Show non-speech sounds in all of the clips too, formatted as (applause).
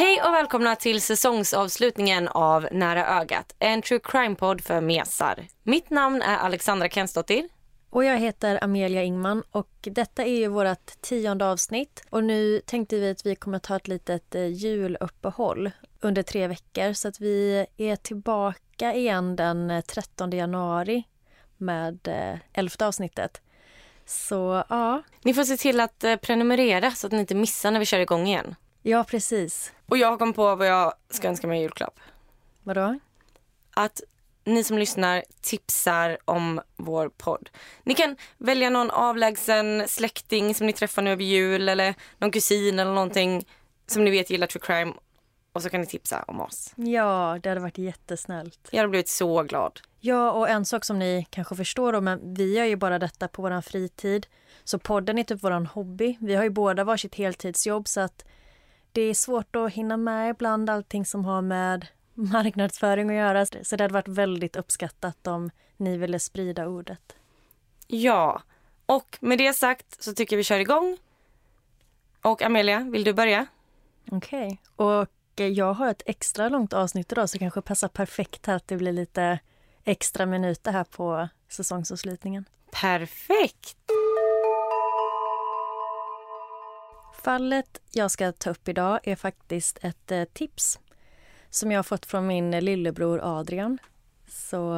Hej och välkomna till säsongsavslutningen av Nära ögat, en true crime-podd för mesar. Mitt namn är Alexandra Kensdottir. Och jag heter Amelia Ingman och detta är ju vårt tionde avsnitt. Och nu tänkte vi att vi kommer ta ett litet eh, juluppehåll under tre veckor så att vi är tillbaka igen den 13 januari med eh, elfte avsnittet. Så ja. Ni får se till att eh, prenumerera så att ni inte missar när vi kör igång igen. Ja, precis. Och jag kom på vad jag ska önska mig i julklapp. Vadå? Att ni som lyssnar tipsar om vår podd. Ni kan välja någon avlägsen släkting som ni träffar nu över jul eller någon kusin eller någonting som ni vet gillar true crime och så kan ni tipsa om oss. Ja, det hade varit jättesnällt. Jag hade blivit så glad. Ja, och en sak som ni kanske förstår då, men vi gör ju bara detta på vår fritid. Så podden är typ vår hobby. Vi har ju båda varsitt heltidsjobb så att det är svårt att hinna med ibland allting som har med marknadsföring att göra. Så det hade varit väldigt uppskattat om ni ville sprida ordet. Ja, och med det sagt så tycker vi kör igång. Och Amelia, vill du börja? Okej. Okay. Och jag har ett extra långt avsnitt idag så det kanske passar perfekt här att det blir lite extra minuter här på säsongsavslutningen. Perfekt! Fallet jag ska ta upp idag är faktiskt ett eh, tips som jag har fått från min lillebror Adrian. Så...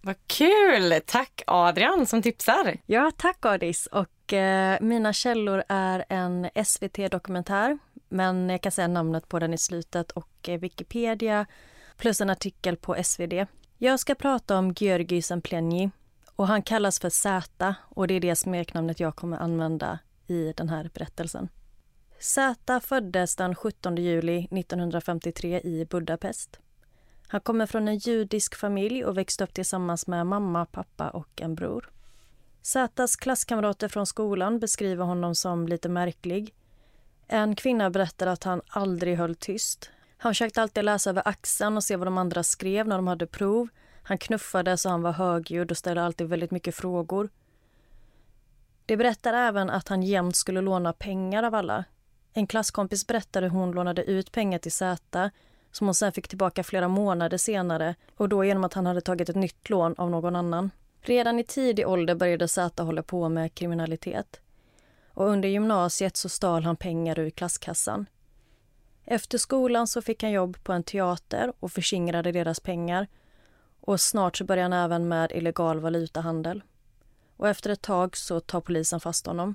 Vad kul! Tack Adrian som tipsar. Ja, tack Adis. Och eh, mina källor är en SVT-dokumentär, men jag kan säga namnet på den i slutet och eh, Wikipedia plus en artikel på SvD. Jag ska prata om Georgi Semplenji och han kallas för Z och det är det smeknamnet jag kommer använda i den här berättelsen. Zäta föddes den 17 juli 1953 i Budapest. Han kommer från en judisk familj och växte upp tillsammans med mamma, pappa och en bror. Zätas klasskamrater från skolan beskriver honom som lite märklig. En kvinna berättar att han aldrig höll tyst. Han försökte alltid läsa över axeln och se vad de andra skrev när de hade prov. Han knuffade så han var högljudd och ställde alltid väldigt mycket frågor. Det berättar även att han jämt skulle låna pengar av alla. En klasskompis berättade hur hon lånade ut pengar till Zäta som hon sen fick tillbaka flera månader senare och då genom att han hade tagit ett nytt lån av någon annan. Redan i tidig ålder började Zäta hålla på med kriminalitet. Och under gymnasiet så stal han pengar ur klasskassan. Efter skolan så fick han jobb på en teater och förskingrade deras pengar. Och snart så började han även med illegal valutahandel och efter ett tag så tar polisen fast honom.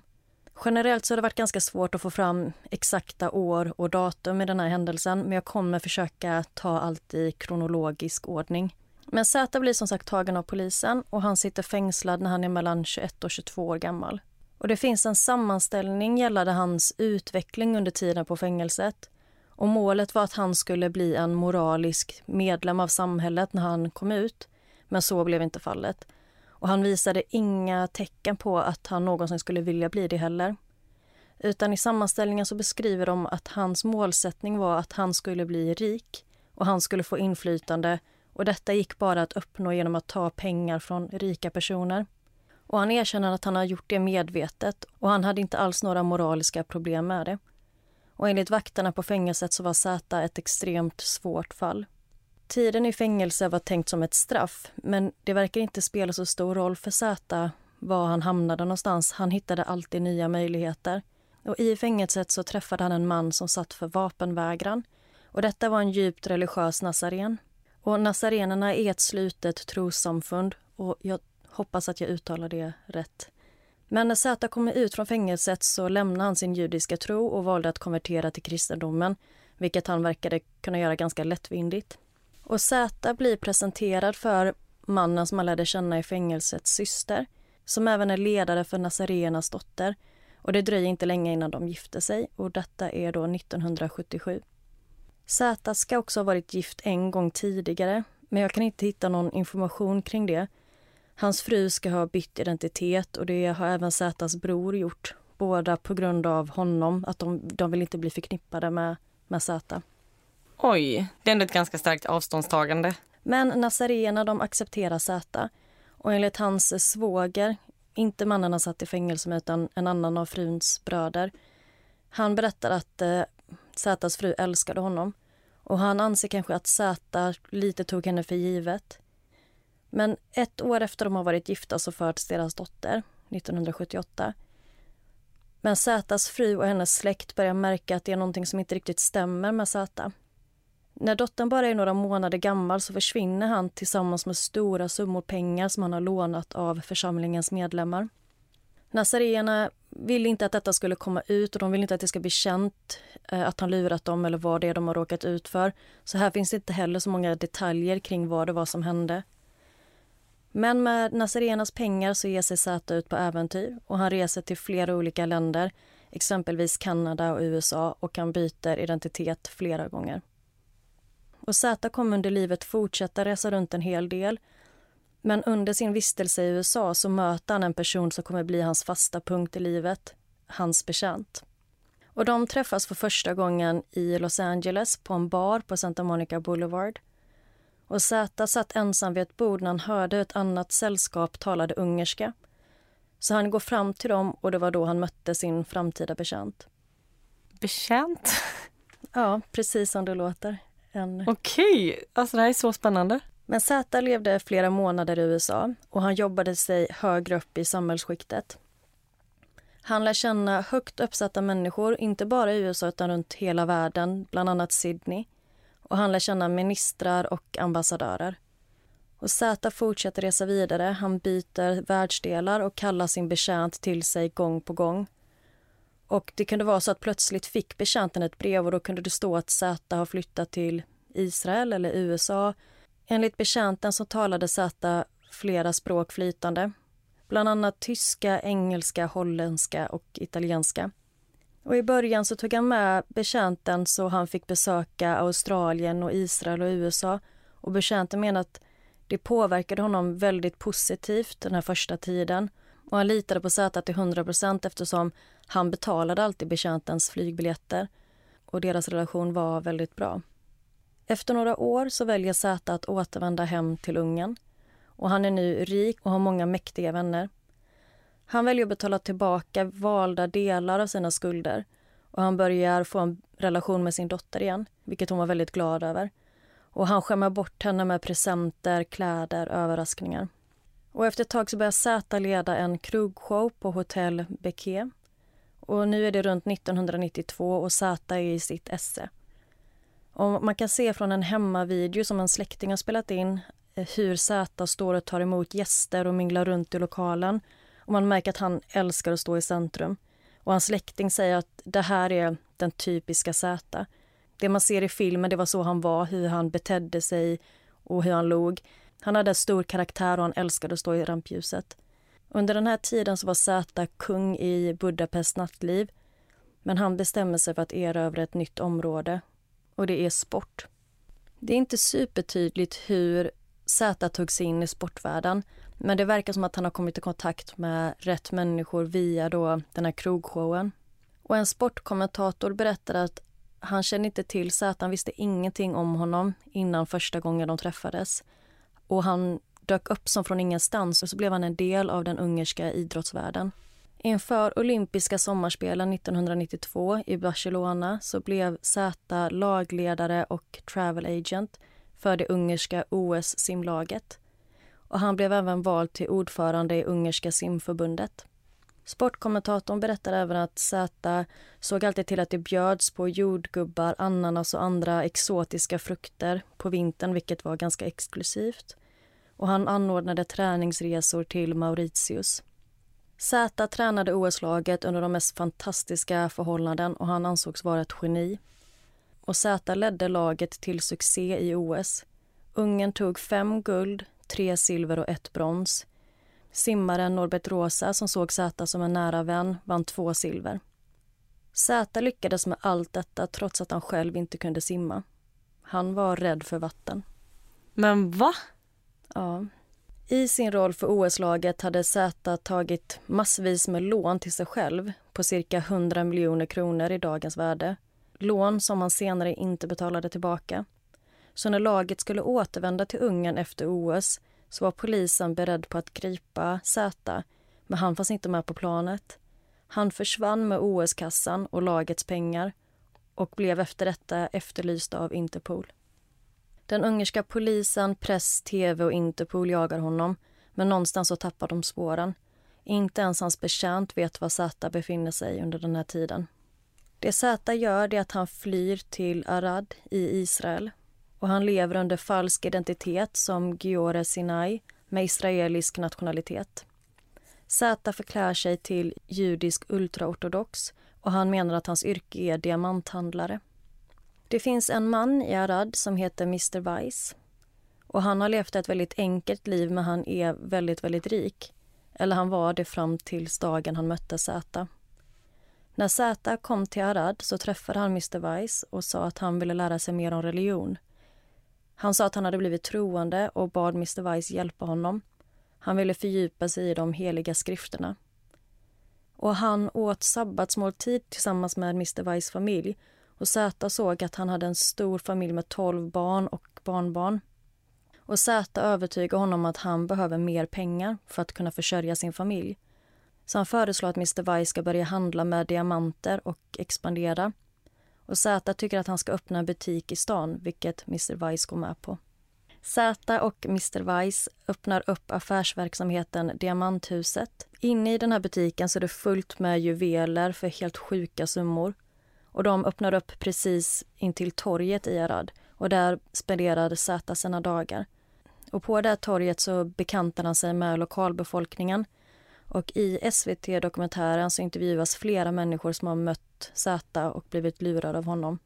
Generellt så har det varit ganska svårt att få fram exakta år och datum i den här händelsen men jag kommer försöka ta allt i kronologisk ordning. Men Z blir som sagt tagen av polisen och han sitter fängslad när han är mellan 21 och 22 år gammal. Och det finns en sammanställning gällande hans utveckling under tiden på fängelset. Och målet var att han skulle bli en moralisk medlem av samhället när han kom ut. Men så blev inte fallet. Och han visade inga tecken på att han någonsin skulle vilja bli det heller. Utan i sammanställningen så beskriver de att hans målsättning var att han skulle bli rik och han skulle få inflytande och detta gick bara att uppnå genom att ta pengar från rika personer. Och han erkänner att han har gjort det medvetet och han hade inte alls några moraliska problem med det. Och enligt vakterna på fängelset så var Zäta ett extremt svårt fall. Tiden i fängelse var tänkt som ett straff men det verkar inte spela så stor roll för Zäta var han hamnade någonstans. Han hittade alltid nya möjligheter. Och I fängelset så träffade han en man som satt för vapenvägran. Och Detta var en djupt religiös nazaren. Och Nazarenerna är ett slutet trossamfund och jag hoppas att jag uttalar det rätt. Men när Zäta kommer ut från fängelset så lämnar han sin judiska tro och valde att konvertera till kristendomen vilket han verkade kunna göra ganska lättvindigt. Och Z blir presenterad för mannen som han lärde känna i fängelsets syster som även är ledare för Nazarenas dotter. Och Det dröjer inte länge innan de gifter sig och detta är då 1977. Zäta ska också ha varit gift en gång tidigare men jag kan inte hitta någon information kring det. Hans fru ska ha bytt identitet och det har även Zätas bror gjort. Båda på grund av honom, att de, de vill inte bli förknippade med, med Zäta. Oj, det är ändå ett ganska starkt avståndstagande. Men Nazarena de accepterar Zäta och enligt hans svåger, inte mannen han satt i fängelse med utan en annan av fruns bröder. Han berättar att eh, Zätas fru älskade honom och han anser kanske att Zäta lite tog henne för givet. Men ett år efter de har varit gifta så föds deras dotter, 1978. Men Zätas fru och hennes släkt börjar märka att det är någonting som inte riktigt stämmer med Zäta. När dottern bara är några månader gammal så försvinner han tillsammans med stora summor pengar som han har lånat av församlingens medlemmar. Nazarena vill inte att detta skulle komma ut och de vill inte att det ska bli känt eh, att han lurat dem eller vad det är de har råkat ut för. Så här finns det inte heller så många detaljer kring vad det var som hände. Men med Nazarenas pengar så ger sig Zäta ut på äventyr och han reser till flera olika länder, exempelvis Kanada och USA och han byter identitet flera gånger. Och Zäta kommer under livet fortsätta resa runt en hel del men under sin vistelse i USA så möter han en person som kommer bli hans fasta punkt i livet, hans betjänt. Och de träffas för första gången i Los Angeles på en bar på Santa Monica Boulevard. Och Zäta satt ensam vid ett bord när han hörde ett annat sällskap talade ungerska. Så han går fram till dem och det var då han mötte sin framtida betjänt. Betjänt? Ja, precis som det låter. En... Okej, alltså det här är så spännande. Men Zäta levde flera månader i USA och han jobbade sig högre upp i samhällsskiktet. Han lär känna högt uppsatta människor, inte bara i USA utan runt hela världen, bland annat Sydney. Och han lär känna ministrar och ambassadörer. Och Zäta fortsätter resa vidare. Han byter världsdelar och kallar sin betjänt till sig gång på gång. Och Det kunde vara så att plötsligt fick betjänten ett brev och då kunde det stå att Z har flyttat till Israel eller USA Enligt betjänten så talade Z flera språk flytande. Bland annat tyska, engelska, holländska och italienska. Och I början så tog han med betjänten så han fick besöka Australien, och Israel och USA. Och Betjänten menar att det påverkade honom väldigt positivt den här första tiden. Och Han litade på Zäta till 100% eftersom han betalade alltid betjäntens flygbiljetter. Och Deras relation var väldigt bra. Efter några år så väljer Zäta att återvända hem till Ungern. Och han är nu rik och har många mäktiga vänner. Han väljer att betala tillbaka valda delar av sina skulder och han börjar få en relation med sin dotter igen, vilket hon var väldigt glad över. Och Han skämmer bort henne med presenter, kläder, överraskningar. Och efter ett tag så börjar Zäta leda en krogshow på hotell Becquet. Och nu är det runt 1992 och Zäta är i sitt esse. Och man kan se från en hemmavideo som en släkting har spelat in eh, hur Zäta står och tar emot gäster och minglar runt i lokalen. Och man märker att han älskar att stå i centrum. Och hans släkting säger att det här är den typiska Zäta. Det man ser i filmen, det var så han var, hur han betedde sig och hur han log. Han hade stor karaktär och han älskade att stå i rampljuset. Under den här tiden så var Zäta kung i Budapest nattliv. Men han bestämmer sig för att erövra ett nytt område och det är sport. Det är inte supertydligt hur Zäta tog sig in i sportvärlden men det verkar som att han har kommit i kontakt med rätt människor via då den här krogshowen. Och en sportkommentator berättade att han kände inte till Zäta, han visste ingenting om honom innan första gången de träffades. Och han dök upp som från ingenstans och så blev han en del av den ungerska idrottsvärlden. Inför olympiska sommarspelen 1992 i Barcelona så blev Z lagledare och travel agent för det ungerska OS-simlaget. Och han blev även vald till ordförande i ungerska simförbundet. Sportkommentatorn berättar även att Zäta såg alltid till att det bjöds på jordgubbar, ananas och andra exotiska frukter på vintern, vilket var ganska exklusivt. Och han anordnade träningsresor till Mauritius. Zäta tränade OS-laget under de mest fantastiska förhållanden och han ansågs vara ett geni. Och Zäta ledde laget till succé i OS. Ungern tog fem guld, tre silver och ett brons. Simmaren Norbert Rosa, som såg Zäta som en nära vän, vann två silver. Zäta lyckades med allt detta trots att han själv inte kunde simma. Han var rädd för vatten. Men va? Ja. I sin roll för OS-laget hade Zäta tagit massvis med lån till sig själv på cirka 100 miljoner kronor i dagens värde. Lån som han senare inte betalade tillbaka. Så när laget skulle återvända till Ungern efter OS så var polisen beredd på att gripa Z, men han fanns inte med på planet. Han försvann med OS-kassan och lagets pengar och blev efter detta efterlyst av Interpol. Den ungerska polisen, press, tv och Interpol jagar honom men någonstans så tappar de spåren. Inte ens hans betjänt vet var Zäta befinner sig under den här tiden. Det Zäta gör är att han flyr till Arad i Israel och han lever under falsk identitet som Giore Sinai med israelisk nationalitet. Zäta förklär sig till judisk ultraortodox och han menar att hans yrke är diamanthandlare. Det finns en man i Arad som heter Mr Weiss. Och han har levt ett väldigt enkelt liv men han är väldigt, väldigt rik. Eller han var det fram till dagen han mötte Zäta. När Zäta kom till Arad så träffade han Mr Weiss och sa att han ville lära sig mer om religion. Han sa att han hade blivit troende och bad Mr Weiss hjälpa honom. Han ville fördjupa sig i de heliga skrifterna. Och han åt sabbatsmåltid tillsammans med Mr Weiss familj och Zäta såg att han hade en stor familj med tolv barn och barnbarn. Och Zäta övertygade honom att han behöver mer pengar för att kunna försörja sin familj. Så han föreslår att Mr Weiss ska börja handla med diamanter och expandera. Och Zäta tycker att han ska öppna en butik i stan, vilket Mr Weiss går med på. Zäta och Mr Weiss öppnar upp affärsverksamheten Diamanthuset. Inne i den här butiken så är det fullt med juveler för helt sjuka summor. Och de öppnar upp precis intill torget i Arad och där spenderar Zäta sina dagar. Och på det här torget så bekantar han sig med lokalbefolkningen och i SVT-dokumentären så intervjuas flera människor som har mött Zäta och blivit lurade av honom.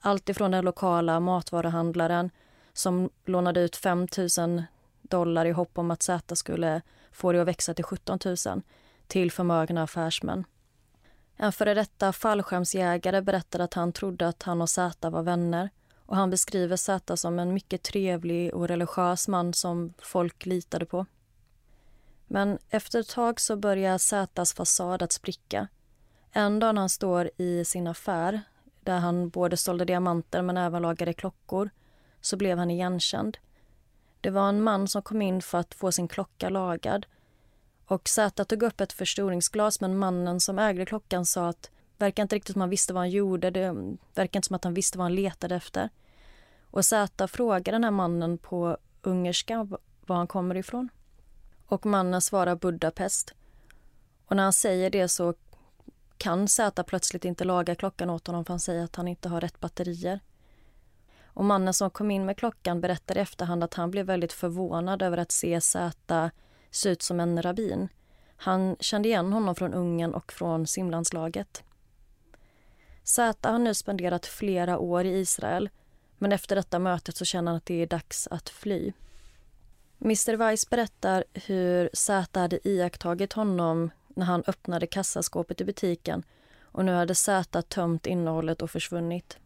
Allt ifrån den lokala matvaruhandlaren som lånade ut 5 000 dollar i hopp om att Zäta skulle få det att växa till 17 000 till förmögna affärsmän. En före detta fallskärmsjägare berättade att han trodde att han och Zäta var vänner och han beskriver Zäta som en mycket trevlig och religiös man som folk litade på. Men efter ett tag så börjar Zätas fasad att spricka. En dag när han står i sin affär där han både sålde diamanter men även lagade klockor så blev han igenkänd. Det var en man som kom in för att få sin klocka lagad och Zäta tog upp ett förstoringsglas men mannen som ägde klockan sa att verkar inte riktigt som han visste vad han gjorde. Det verkar inte som att han visste vad han letade efter. Och Zäta frågar den här mannen på ungerska var han kommer ifrån. Och mannen svarar Budapest. Och när han säger det så kan Z plötsligt inte laga klockan åt honom för han säger att han inte har rätt batterier. Och mannen som kom in med klockan berättar i efterhand att han blev väldigt förvånad över att se Z se ut som en rabbin. Han kände igen honom från Ungern och från simlandslaget. Z har nu spenderat flera år i Israel men efter detta mötet så känner han att det är dags att fly. Mr Weiss berättar hur Zäta hade iakttagit honom när han öppnade kassaskåpet i butiken och nu hade Z tömt innehållet och försvunnit.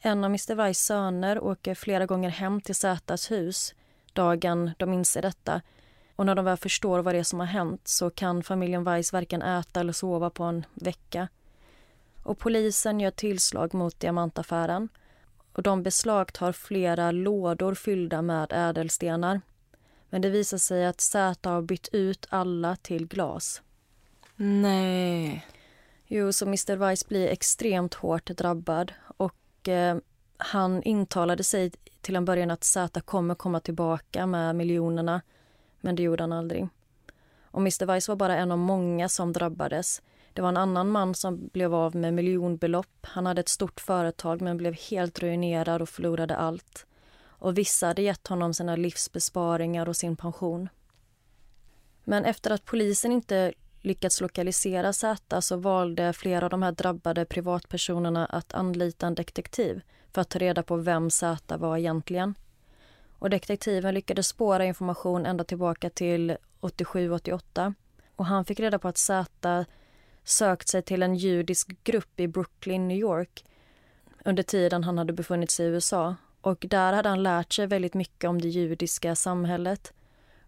En av Mr Weiss söner åker flera gånger hem till Zätas hus dagen de inser detta och när de väl förstår vad det är som har hänt så kan familjen Weiss varken äta eller sova på en vecka. Och polisen gör tillslag mot diamantaffären och de beslagtar flera lådor fyllda med ädelstenar. Men det visar sig att Zäta har bytt ut alla till glas. Nej. Jo, så Mr Weiss blir extremt hårt drabbad och eh, han intalade sig till en början att Zäta kommer komma tillbaka med miljonerna men det gjorde han aldrig. Och Mr Weiss var bara en av många som drabbades. Det var en annan man som blev av med miljonbelopp. Han hade ett stort företag men blev helt ruinerad och förlorade allt. Och vissa hade gett honom sina livsbesparingar och sin pension. Men efter att polisen inte lyckats lokalisera Z så valde flera av de här drabbade privatpersonerna att anlita en detektiv för att ta reda på vem Z var egentligen. Och detektiven lyckades spåra information ända tillbaka till 87-88 och han fick reda på att Z sökt sig till en judisk grupp i Brooklyn, New York under tiden han hade befunnit sig i USA. Och där hade han lärt sig väldigt mycket om det judiska samhället.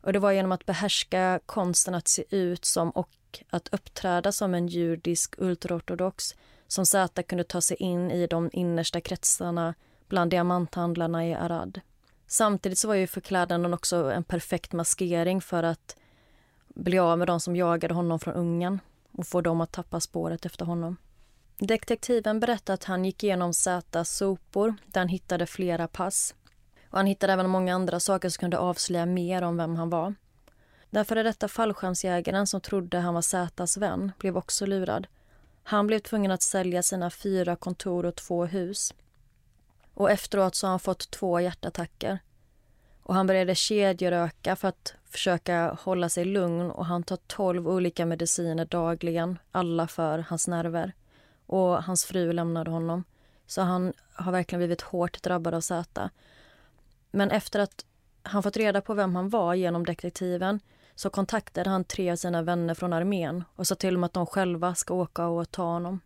Och det var genom att behärska konsten att se ut som och att uppträda som en judisk ultraortodox som Zäta kunde ta sig in i de innersta kretsarna bland diamanthandlarna i Arad. Samtidigt så var ju förklädnaden också en perfekt maskering för att bli av med de som jagade honom från Ungern och få dem att tappa spåret efter honom. Detektiven berättade att han gick igenom Zätas sopor där han hittade flera pass. Och han hittade även många andra saker som kunde avslöja mer om vem han var. Den är detta fallskärmsjägaren som trodde han var Zätas vän blev också lurad. Han blev tvungen att sälja sina fyra kontor och två hus. Och efteråt så har han fått två hjärtattacker. Och han började kedjeröka för att försöka hålla sig lugn och han tar tolv olika mediciner dagligen, alla för hans nerver. Och hans fru lämnade honom. Så han har verkligen blivit hårt drabbad av Zäta. Men efter att han fått reda på vem han var genom detektiven så kontaktade han tre av sina vänner från armén och sa till dem att de själva ska åka och ta honom.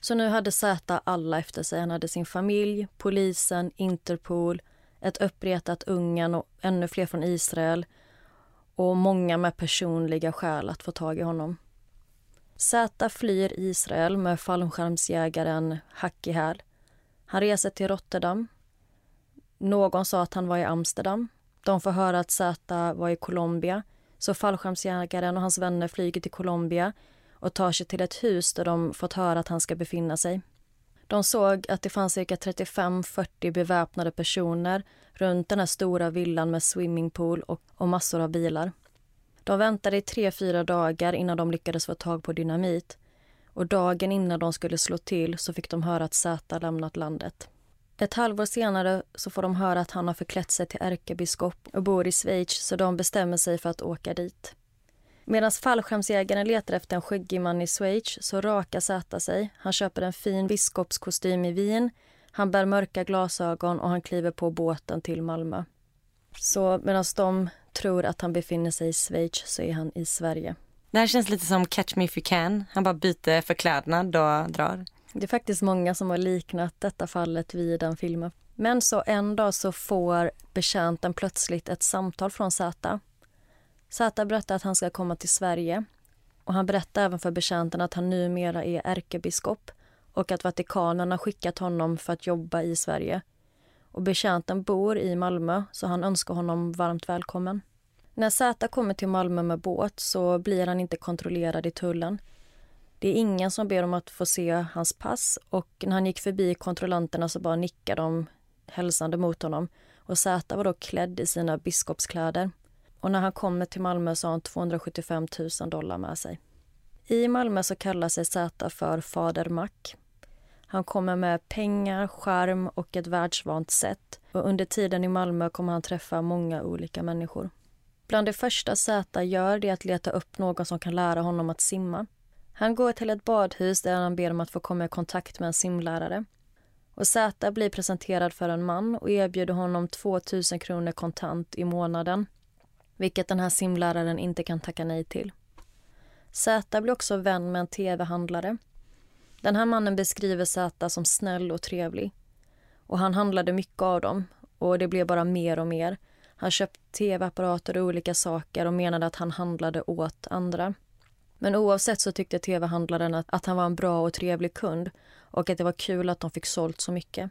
Så nu hade Zäta alla efter sig. Han hade sin familj, polisen, Interpol, ett uppretat Ungern och ännu fler från Israel och många med personliga skäl att få tag i honom. Z flyr Israel med fallskärmsjägaren Haki Häl. Han reser till Rotterdam. Någon sa att han var i Amsterdam. De får höra att Z var i Colombia så fallskärmsjägaren och hans vänner flyger till Colombia och tar sig till ett hus där de fått höra att han ska befinna sig. De såg att det fanns cirka 35-40 beväpnade personer runt den här stora villan med swimmingpool och, och massor av bilar. De väntade i tre, fyra dagar innan de lyckades få tag på dynamit. Och dagen innan de skulle slå till så fick de höra att Zäta lämnat landet. Ett halvår senare så får de höra att han har förklätt sig till ärkebiskop och bor i Schweiz så de bestämmer sig för att åka dit. Medan fallskärmsjägaren letar efter en skäggig man i Schweiz så rakar Zäta sig. Han köper en fin biskopskostym i Wien. Han bär mörka glasögon och han kliver på båten till Malmö. Så medan de tror att han befinner sig i Schweiz så är han i Sverige. Det här känns lite som Catch Me If You Can. Han bara byter förklädnad och drar. Det är faktiskt många som har liknat detta fallet vid den filmen. Men så en dag så får betjänten plötsligt ett samtal från Zäta. Zäta berättar att han ska komma till Sverige. Och Han berättar även för betjänten att han numera är ärkebiskop och att Vatikanen har skickat honom för att jobba i Sverige. Och Betjänten bor i Malmö, så han önskar honom varmt välkommen. När Zäta kommer till Malmö med båt så blir han inte kontrollerad i tullen. Det är ingen som ber om att få se hans pass och när han gick förbi kontrollanterna så bara nickade de hälsande mot honom. Och Zäta var då klädd i sina biskopskläder. Och när han kommer till Malmö så har han 275 000 dollar med sig. I Malmö så kallar sig Zäta för Fader Mac. Han kommer med pengar, skärm och ett världsvant sätt. Och under tiden i Malmö kommer han träffa många olika människor. Bland det första Zäta gör det är att leta upp någon som kan lära honom att simma. Han går till ett badhus där han ber om att få komma i kontakt med en simlärare. Och Zäta blir presenterad för en man och erbjuder honom 2 000 kronor kontant i månaden vilket den här simläraren inte kan tacka nej till. Zäta blir också vän med en tv-handlare. Den här mannen beskriver Zäta som snäll och trevlig. Och han handlade mycket av dem och det blev bara mer och mer. Han köpte tv-apparater och olika saker och menade att han handlade åt andra. Men oavsett så tyckte tv-handlaren att, att han var en bra och trevlig kund och att det var kul att de fick sålt så mycket.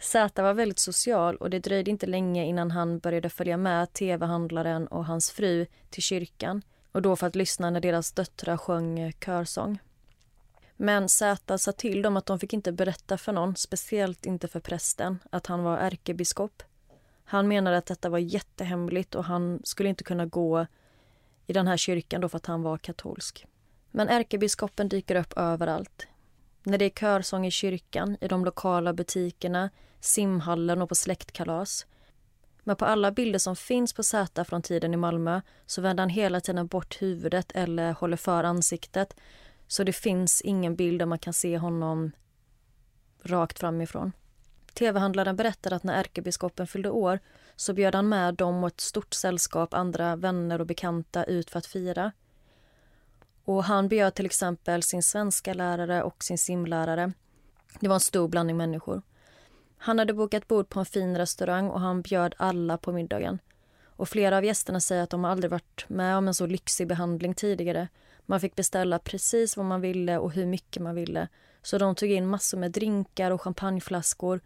Zäta var väldigt social och det dröjde inte länge innan han började följa med tv-handlaren och hans fru till kyrkan och då för att lyssna när deras döttrar sjöng körsång. Men Z sa till dem att de fick inte berätta för någon, speciellt inte för prästen, att han var ärkebiskop. Han menade att detta var jättehemligt och han skulle inte kunna gå i den här kyrkan då för att han var katolsk. Men ärkebiskopen dyker upp överallt. När det är körsång i kyrkan, i de lokala butikerna, simhallen och på släktkalas. Men på alla bilder som finns på Zäta från tiden i Malmö så vänder han hela tiden bort huvudet eller håller för ansiktet. Så det finns ingen bild där man kan se honom rakt framifrån. Tv-handlaren berättade att när ärkebiskopen fyllde år så bjöd han med dem och ett stort sällskap andra vänner och bekanta ut för att fira. Och han bjöd till exempel sin svenska lärare och sin simlärare. Det var en stor blandning människor. Han hade bokat bord på en fin restaurang och han bjöd alla på middagen. Och flera av gästerna säger att de aldrig varit med om en så lyxig behandling tidigare. Man fick beställa precis vad man ville och hur mycket man ville. Så de tog in massor med drinkar och champagneflaskor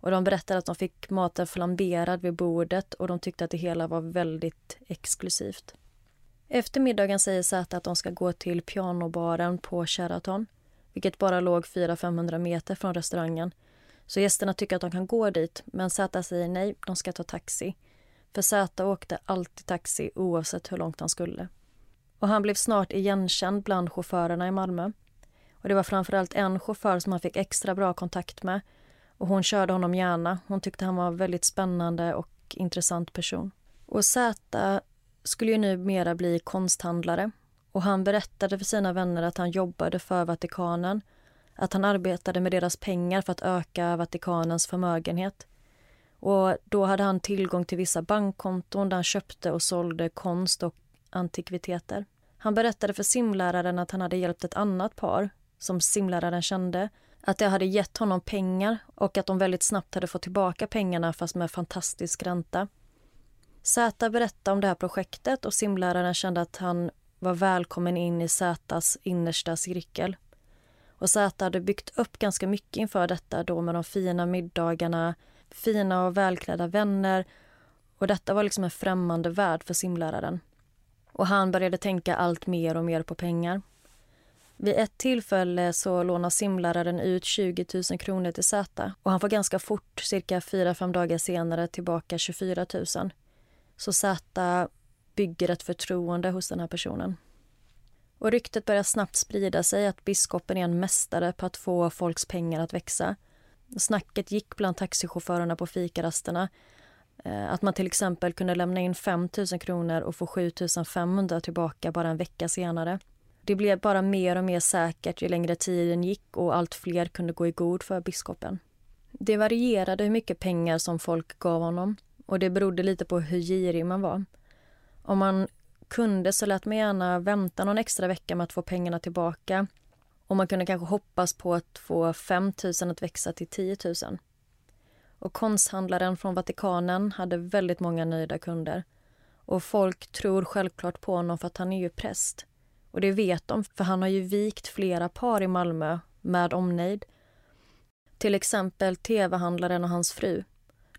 och de berättade att de fick maten flamberad vid bordet och de tyckte att det hela var väldigt exklusivt. Efter middagen säger Zäta att de ska gå till pianobaren på Sheraton vilket bara låg 400-500 meter från restaurangen. Så gästerna tycker att de kan gå dit, men Zäta säger nej, de ska ta taxi. För Zäta åkte alltid taxi oavsett hur långt han skulle. Och han blev snart igenkänd bland chaufförerna i Malmö. Och det var framförallt en chaufför som han fick extra bra kontakt med. Och hon körde honom gärna. Hon tyckte han var en väldigt spännande och intressant person. Och Z skulle ju numera bli konsthandlare. Och han berättade för sina vänner att han jobbade för Vatikanen. Att han arbetade med deras pengar för att öka Vatikanens förmögenhet. Och då hade han tillgång till vissa bankkonton där han köpte och sålde konst och antikviteter. Han berättade för simläraren att han hade hjälpt ett annat par som simläraren kände att det hade gett honom pengar och att de väldigt snabbt hade fått tillbaka pengarna fast med fantastisk ränta. Zäta berättade om det här projektet och simläraren kände att han var välkommen in i Zätas innersta cirkel. Och Zäta hade byggt upp ganska mycket inför detta då med de fina middagarna, fina och välklädda vänner och detta var liksom en främmande värld för simläraren. Och han började tänka allt mer och mer på pengar. Vid ett tillfälle så lånar simläraren ut 20 000 kronor till Zäta och han får ganska fort, cirka 4-5 dagar senare, tillbaka 24 000. Så Zäta bygger ett förtroende hos den här personen. Och ryktet börjar snabbt sprida sig att biskopen är en mästare på att få folks pengar att växa. Snacket gick bland taxichaufförerna på fikarasterna Eh, att man till exempel kunde lämna in 5 000 kronor och få 7 500 tillbaka bara en vecka senare. Det blev bara mer och mer säkert ju längre tiden gick och allt fler kunde gå i god för biskopen. Det varierade hur mycket pengar som folk gav honom och det berodde lite på hur girig man var. Om man kunde så lät man gärna vänta någon extra vecka med att få pengarna tillbaka och man kunde kanske hoppas på att få 5 000 att växa till 10 000. Och konsthandlaren från Vatikanen hade väldigt många nöjda kunder. Och folk tror självklart på honom för att han är ju präst. Och det vet de, för han har ju vikt flera par i Malmö med omnejd. Till exempel tv-handlaren och hans fru.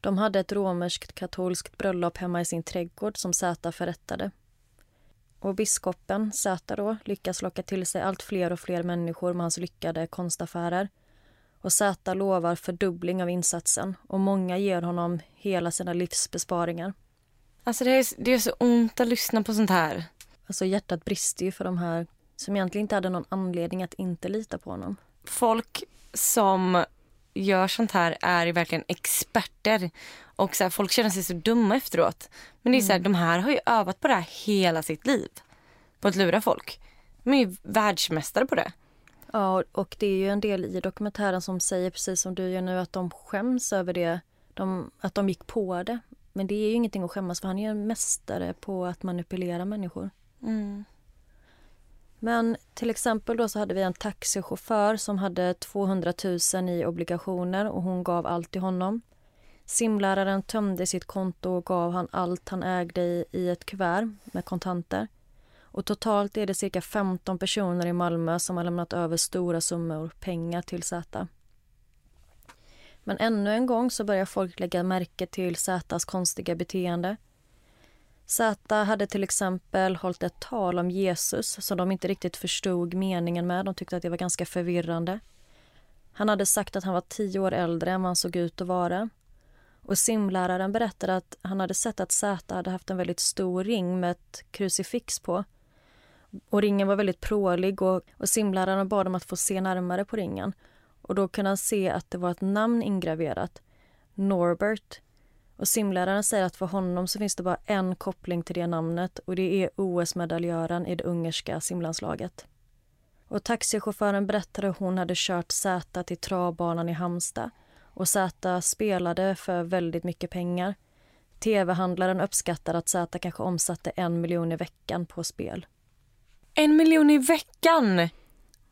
De hade ett romerskt katolskt bröllop hemma i sin trädgård som Zäta förrättade. Och biskopen, Zäta då, lyckas locka till sig allt fler och fler människor med hans lyckade konstaffärer. Och Zäta lovar fördubbling av insatsen och många ger honom hela sina livsbesparingar. Alltså det är, det är så ont att lyssna på sånt här. Alltså hjärtat brister ju för de här som egentligen inte hade någon anledning att inte lita på honom. Folk som gör sånt här är verkligen experter. Och så här, folk känner sig så dumma efteråt. Men det är så här, mm. de här har ju övat på det här hela sitt liv. På att lura folk. De är ju världsmästare på det. Ja, och det är ju en del i dokumentären som säger precis som du gör nu att de skäms över det. De, att de gick på det. Men det är ju ingenting att skämmas för han är en mästare på att manipulera människor. Mm. Men till exempel då så hade vi en taxichaufför som hade 200 000 i obligationer och hon gav allt till honom. Simläraren tömde sitt konto och gav han allt han ägde i, i ett kuvert med kontanter. Och totalt är det cirka 15 personer i Malmö som har lämnat över stora summor pengar till Zäta. Men ännu en gång så börjar folk lägga märke till Zätas konstiga beteende. Zäta hade till exempel hållit ett tal om Jesus som de inte riktigt förstod meningen med. De tyckte att det var ganska förvirrande. Han hade sagt att han var tio år äldre än vad han såg ut att vara. Och simläraren berättade att han hade sett att Zäta hade haft en väldigt stor ring med ett krucifix på. Och ringen var väldigt prålig och, och simläraren bad om att få se närmare på ringen. Och då kunde han se att det var ett namn ingraverat. Norbert. Och simläraren säger att för honom så finns det bara en koppling till det namnet och det är OS-medaljören i det ungerska simlandslaget. Och taxichauffören berättade att hon hade kört Zäta till travbanan i Halmstad och Z spelade för väldigt mycket pengar. Tv-handlaren uppskattar att Z kanske omsatte en miljon i veckan på spel. En miljon i veckan?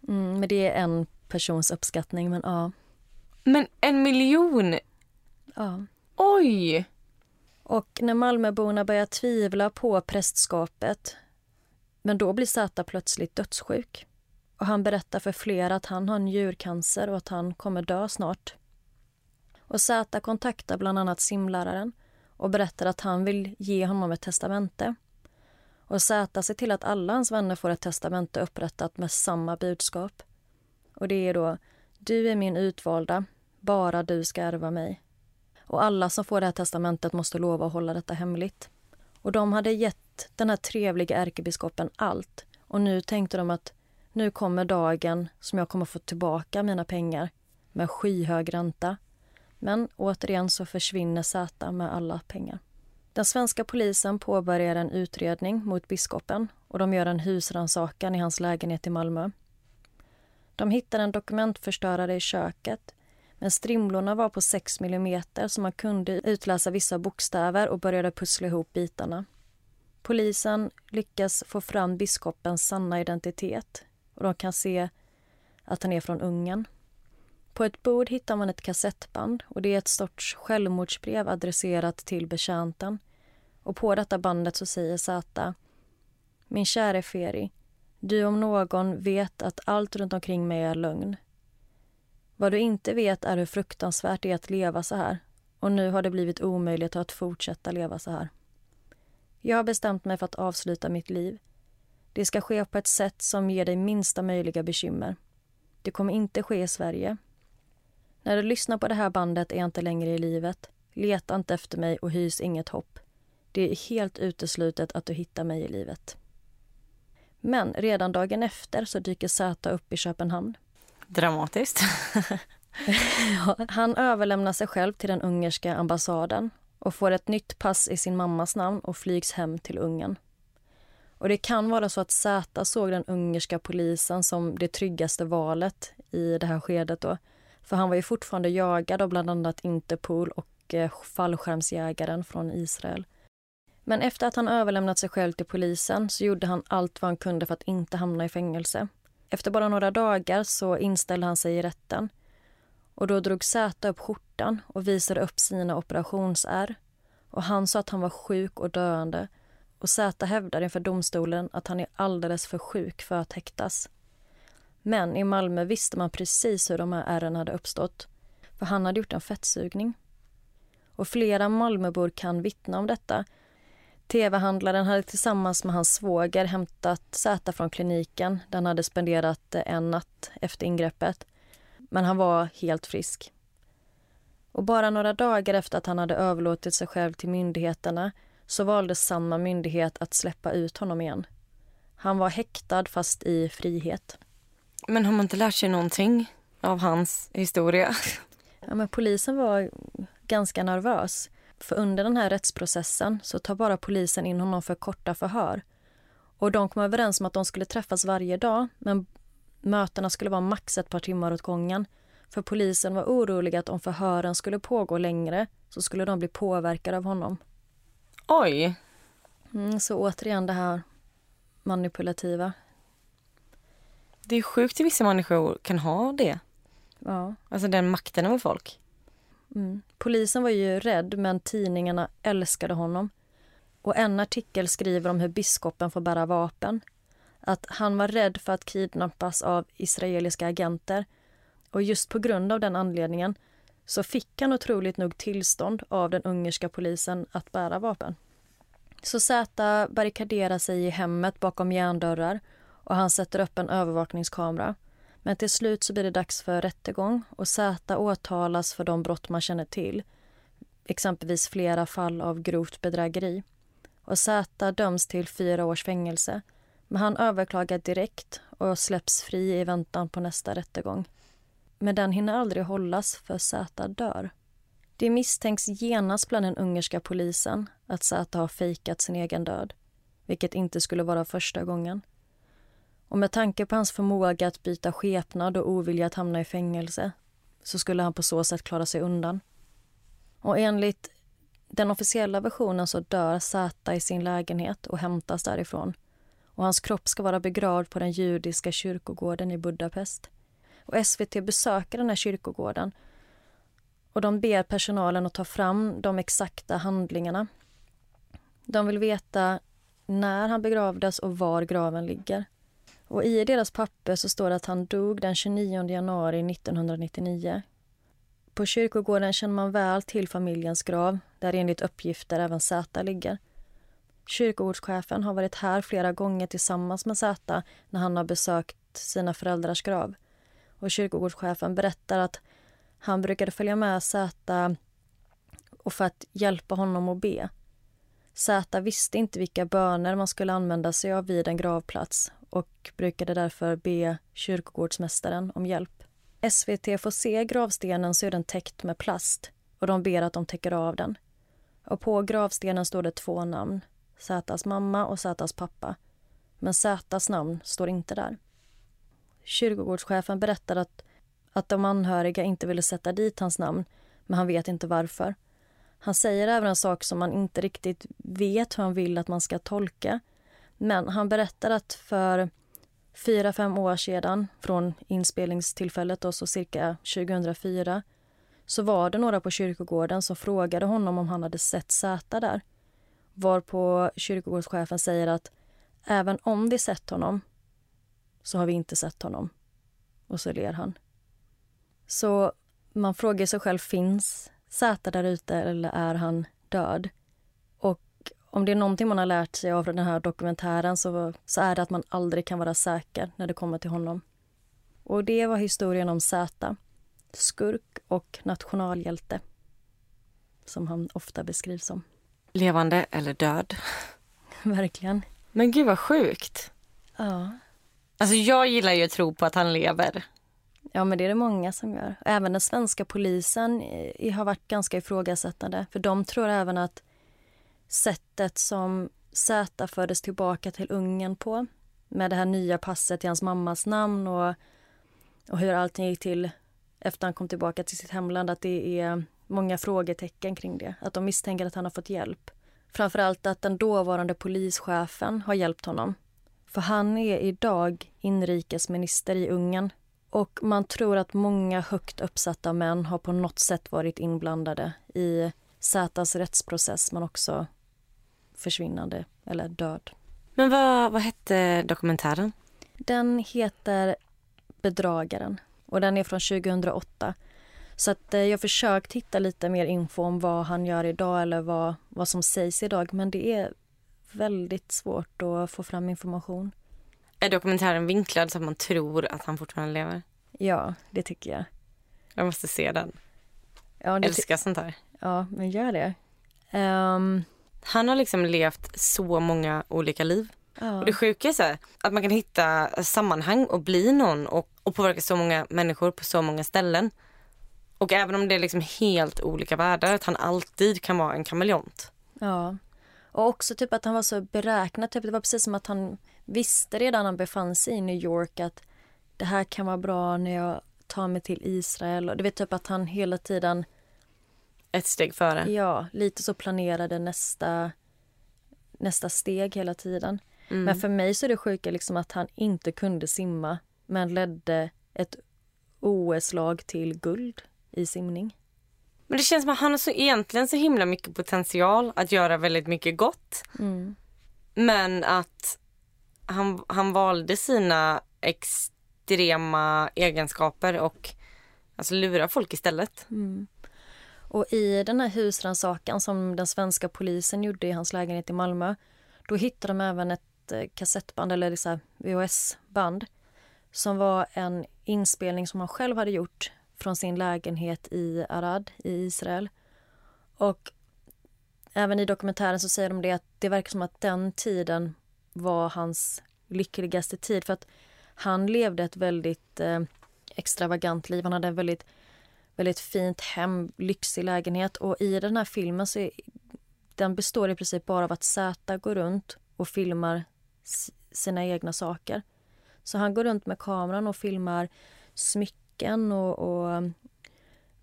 Mm, men det är en persons uppskattning, men ja. Men en miljon? ja. Oj! Och när Malmöborna börjar tvivla på prästskapet men då blir Zäta plötsligt dödssjuk. Och han berättar för flera att han har njurcancer och att han kommer dö snart. Och Zäta kontaktar bland annat simläraren och berättar att han vill ge honom ett testamente. Och Z ser till att alla hans vänner får ett testamente upprättat med samma budskap. Och det är då Du är min utvalda, bara du ska ärva mig. Och alla som får det här testamentet måste lova att hålla detta hemligt. Och de hade gett den här trevliga ärkebiskopen allt. Och nu tänkte de att nu kommer dagen som jag kommer få tillbaka mina pengar med skyhög ränta. Men återigen så försvinner Zäta med alla pengar. Den svenska polisen påbörjar en utredning mot biskopen och de gör en husrannsakan i hans lägenhet i Malmö. De hittar en dokumentförstörare i köket men strimlorna var på 6 mm så man kunde utläsa vissa bokstäver och började pussla ihop bitarna. Polisen lyckas få fram biskopens sanna identitet och de kan se att han är från Ungern. På ett bord hittar man ett kassettband och det är ett sorts självmordsbrev adresserat till betjänten. Och på detta bandet så säger Zäta Min käre Feri, du om någon vet att allt runt omkring mig är lögn. Vad du inte vet är hur fruktansvärt det är att leva så här och nu har det blivit omöjligt att fortsätta leva så här. Jag har bestämt mig för att avsluta mitt liv. Det ska ske på ett sätt som ger dig minsta möjliga bekymmer. Det kommer inte ske i Sverige. När du lyssnar på det här bandet är jag inte längre i livet. Leta inte efter mig och hys inget hopp. Det är helt uteslutet att du hittar mig i livet. Men redan dagen efter så dyker Zäta upp i Köpenhamn. Dramatiskt. (laughs) Han överlämnar sig själv till den ungerska ambassaden och får ett nytt pass i sin mammas namn och flygs hem till Ungern. Och det kan vara så att Zäta såg den ungerska polisen som det tryggaste valet i det här skedet då. För han var ju fortfarande jagad av bland annat Interpol och eh, fallskärmsjägaren från Israel. Men efter att han överlämnat sig själv till polisen så gjorde han allt vad han kunde för att inte hamna i fängelse. Efter bara några dagar så inställde han sig i rätten. Och då drog Zäta upp skjortan och visade upp sina operationsärr. Och han sa att han var sjuk och döende. Och Zäta hävdade inför domstolen att han är alldeles för sjuk för att häktas. Men i Malmö visste man precis hur de här ärren hade uppstått. För han hade gjort en fettsugning. Och flera Malmöbor kan vittna om detta Tv-handlaren hade tillsammans med hans svåger hämtat Zäta från kliniken där han hade spenderat en natt efter ingreppet. Men han var helt frisk. Och bara några dagar efter att han hade överlåtit sig själv till myndigheterna så valde samma myndighet att släppa ut honom igen. Han var häktad fast i frihet. Men har man inte lärt sig någonting av hans historia? Ja, men polisen var ganska nervös. För under den här rättsprocessen så tar bara polisen in honom för korta förhör. Och de kom överens om att de skulle träffas varje dag men mötena skulle vara max ett par timmar åt gången. För polisen var oroliga att om förhören skulle pågå längre så skulle de bli påverkade av honom. Oj! Mm, så återigen det här manipulativa. Det är sjukt hur vissa människor kan ha det. Ja. Alltså den makten över folk. Mm. Polisen var ju rädd, men tidningarna älskade honom. Och En artikel skriver om hur biskopen får bära vapen. Att han var rädd för att kidnappas av israeliska agenter. Och just på grund av den anledningen så fick han otroligt nog tillstånd av den ungerska polisen att bära vapen. Så Zäta barrikaderar sig i hemmet bakom järndörrar och han sätter upp en övervakningskamera. Men till slut så blir det dags för rättegång och Z åtalas för de brott man känner till. Exempelvis flera fall av grovt bedrägeri. Och Z döms till fyra års fängelse. Men han överklagar direkt och släpps fri i väntan på nästa rättegång. Men den hinner aldrig hållas för Z dör. Det misstänks genast bland den ungerska polisen att Z har fejkat sin egen död, vilket inte skulle vara första gången. Och med tanke på hans förmåga att byta skepnad och ovilja att hamna i fängelse så skulle han på så sätt klara sig undan. Och enligt den officiella versionen så dör Zäta i sin lägenhet och hämtas därifrån. Och hans kropp ska vara begravd på den judiska kyrkogården i Budapest. Och SVT besöker den här kyrkogården och de ber personalen att ta fram de exakta handlingarna. De vill veta när han begravdes och var graven ligger. Och I deras papper så står det att han dog den 29 januari 1999. På kyrkogården känner man väl till familjens grav där enligt uppgifter även Zäta ligger. Kyrkogårdschefen har varit här flera gånger tillsammans med Zäta när han har besökt sina föräldrars grav. Och kyrkogårdschefen berättar att han brukade följa med Zäta och för att hjälpa honom att be. Zäta visste inte vilka böner man skulle använda sig av vid en gravplats och brukade därför be kyrkogårdsmästaren om hjälp. SVT får se gravstenen så är den täckt med plast och de ber att de täcker av den. Och på gravstenen står det två namn, Zätas mamma och Zätas pappa. Men Zätas namn står inte där. Kyrkogårdschefen berättar att, att de anhöriga inte ville sätta dit hans namn, men han vet inte varför. Han säger även en sak som man inte riktigt vet hur han vill att man ska tolka. Men han berättar att för fyra, fem år sedan, från inspelningstillfället, då, så cirka 2004 så var det några på kyrkogården som frågade honom om han hade sett Zäta där. Varpå kyrkogårdschefen säger att även om de sett honom så har vi inte sett honom. Och så ler han. Så man frågar sig själv, finns Zäta där ute eller är han död? Och om det är någonting man har lärt sig av den här dokumentären så, så är det att man aldrig kan vara säker när det kommer till honom. Och det var historien om Zäta, skurk och nationalhjälte som han ofta beskrivs som. Levande eller död. (laughs) Verkligen. Men gud vad sjukt. Ja. Alltså jag gillar ju att tro på att han lever. Ja, men det är det många som gör. Även den svenska polisen har varit ganska ifrågasättande. För de tror även att sättet som Z fördes tillbaka till Ungern på med det här nya passet i hans mammas namn och, och hur allting gick till efter han kom tillbaka till sitt hemland, att det är många frågetecken kring det. Att de misstänker att han har fått hjälp. Framförallt att den dåvarande polischefen har hjälpt honom. För han är idag inrikesminister i Ungern och man tror att många högt uppsatta män har på något sätt varit inblandade i Zätas rättsprocess men också försvinnande eller död. Men vad, vad hette dokumentären? Den heter Bedragaren och den är från 2008. Så att eh, jag försökt hitta lite mer info om vad han gör idag eller vad, vad som sägs idag men det är väldigt svårt att få fram information. Är dokumentären vinklad så att man tror att han fortfarande lever? Ja, det tycker jag. Jag måste se den. Ja, älskar sånt här. Ja, men gör det. Um, Han har liksom levt så många olika liv. ja. Och det sjuka är så här, att man kan hitta sammanhang och bli någon och, och påverka så många människor på så många ställen. Och även om det är liksom helt olika världar, att han alltid kan vara en kameleont. Ja. Och också typ att han var så beräknad. Typ, det var precis som att han visste redan när han befann sig i New York att det här kan vara bra när jag tar mig till Israel. Och du vet typ att han hela tiden, Ett steg före. ja, lite så planerade nästa, nästa steg hela tiden. Men för mig så är det sjuka liksom att han inte kunde simma men ledde ett OS-lag till guld i simning. Men det känns som att han har så, egentligen så himla mycket potential att göra väldigt mycket gott. Mm. Men att han, han valde sina extrema egenskaper och alltså lura folk istället. Mm. Och i den här husrannsakan som den svenska polisen gjorde i hans lägenhet i Malmö då hittade de även ett eh, kassettband, eller så här VHS-band som var en inspelning som han själv hade gjort från sin lägenhet i Arad i Israel. Och även i dokumentären så säger de det att det verkar som att den tiden var hans lyckligaste tid för att han levde ett väldigt eh, extravagant liv. Han hade en väldigt, väldigt fint hem, lyxig lägenhet och i den här filmen så är, den består i princip bara av att Zäta går runt och filmar sina egna saker. Så han går runt med kameran och filmar smycken och, och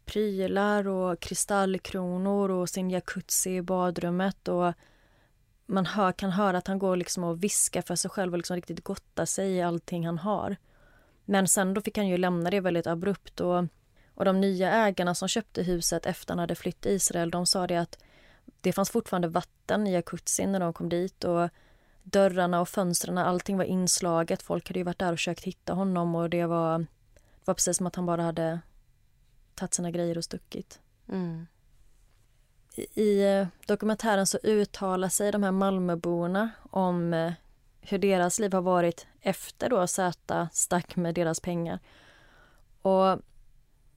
prylar och kristallkronor och sin jacuzzi i badrummet. Och man hör, kan höra att han går liksom och viskar för sig själv och liksom riktigt gottar sig i allting han har. Men sen då fick han ju lämna det väldigt abrupt och, och de nya ägarna som köpte huset efter han hade flytt till Israel, de sa det att det fanns fortfarande vatten i jacuzzin när de kom dit och dörrarna och fönstren, allting var inslaget. Folk hade ju varit där och försökt hitta honom och det var, det var precis som att han bara hade tagit sina grejer och stuckit. Mm. I, eh, dokumentären så uttalar sig de här Malmöborna om eh, hur deras liv har varit efter då Z stack med deras pengar. Och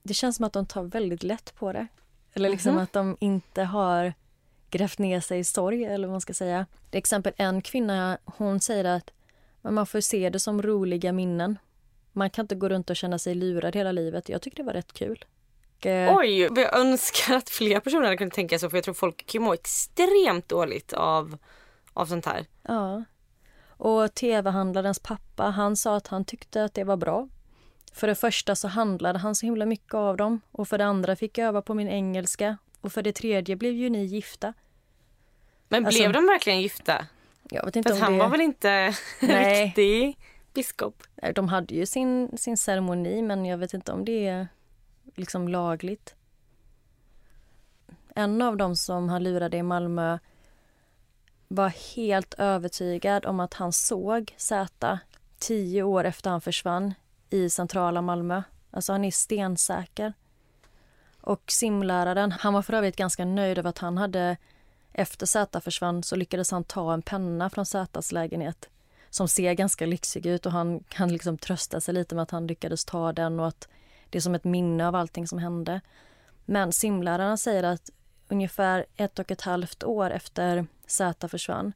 det känns som att de tar väldigt lätt på det. Eller liksom mm -hmm. att de inte har grävt ner sig i sorg eller vad man ska säga. Till exempel en kvinna, hon säger att man får se det som roliga minnen. Man kan inte gå runt och känna sig lurad hela livet. Jag tycker det var rätt kul. Eh, Oj, jag önskar att fler personer hade kunnat tänka så för jag tror folk kan må extremt dåligt av, av sånt här. Ja. Och tv-handlarens pappa, han sa att han tyckte att det var bra. För det första så handlade han så himla mycket av dem och för det andra fick jag öva på min engelska och för det tredje blev ju ni gifta. Men alltså, blev de verkligen gifta? Jag vet inte För om han det... var väl inte (laughs) riktig biskop? De hade ju sin, sin ceremoni men jag vet inte om det är liksom lagligt. En av dem som han lurade i Malmö var helt övertygad om att han såg Z tio år efter han försvann i centrala Malmö. Alltså han är stensäker. Och simläraren, han var för övrigt ganska nöjd över att han hade efter Z försvann så lyckades han ta en penna från Zs lägenhet som ser ganska lyxig ut och han kan liksom trösta sig lite med att han lyckades ta den och att det är som ett minne av allting som hände. Men simlärarna säger att ungefär ett och ett halvt år efter Z försvann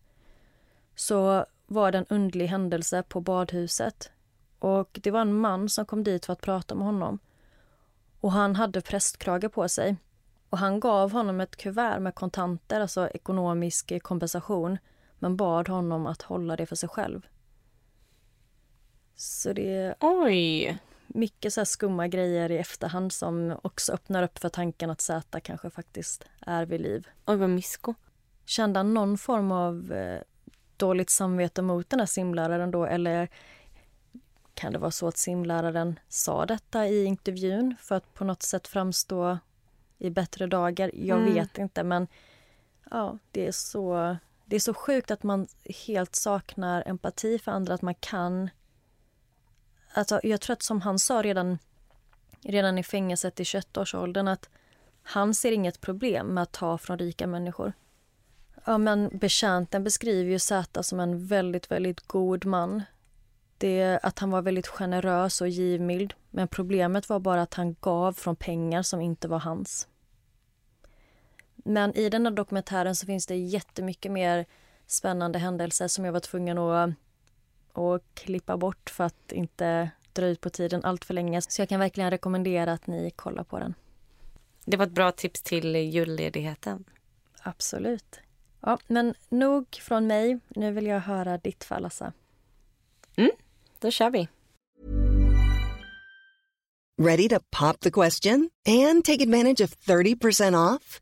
så var det en undlig händelse på badhuset. Och Det var en man som kom dit för att prata med honom. Och Han hade prästkrage på sig. Och Han gav honom ett kuvert med kontanter, alltså ekonomisk kompensation men bad honom att hålla det för sig själv. Så det... Oj! Mycket så skumma grejer i efterhand som också öppnar upp för tanken att Z kanske faktiskt är vid liv. Oj, vad mysko. Kände han någon form av eh, dåligt samvete mot den här simläraren då eller kan det vara så att simläraren sa detta i intervjun för att på något sätt framstå i bättre dagar? Jag mm. vet inte men ja, det är så det är så sjukt att man helt saknar empati för andra, att man kan alltså, jag tror att som han sa redan, redan i fängelset i 21-årsåldern att han ser inget problem med att ta från rika människor. Ja, men betjänten beskriver ju Zäta som en väldigt, väldigt god man. Det att han var väldigt generös och givmild. Men problemet var bara att han gav från pengar som inte var hans. Men i den här dokumentären så finns det jättemycket mer spännande händelser som jag var tvungen att och klippa bort för att inte dra ut på tiden allt för länge. Så jag kan verkligen rekommendera att ni kollar på den. Det var ett bra tips till julledigheten. Absolut. Ja, men nog från mig. Nu vill jag höra ditt fall, Assa. Mm, då kör vi. Ready to pop the question and take advantage of 30% off?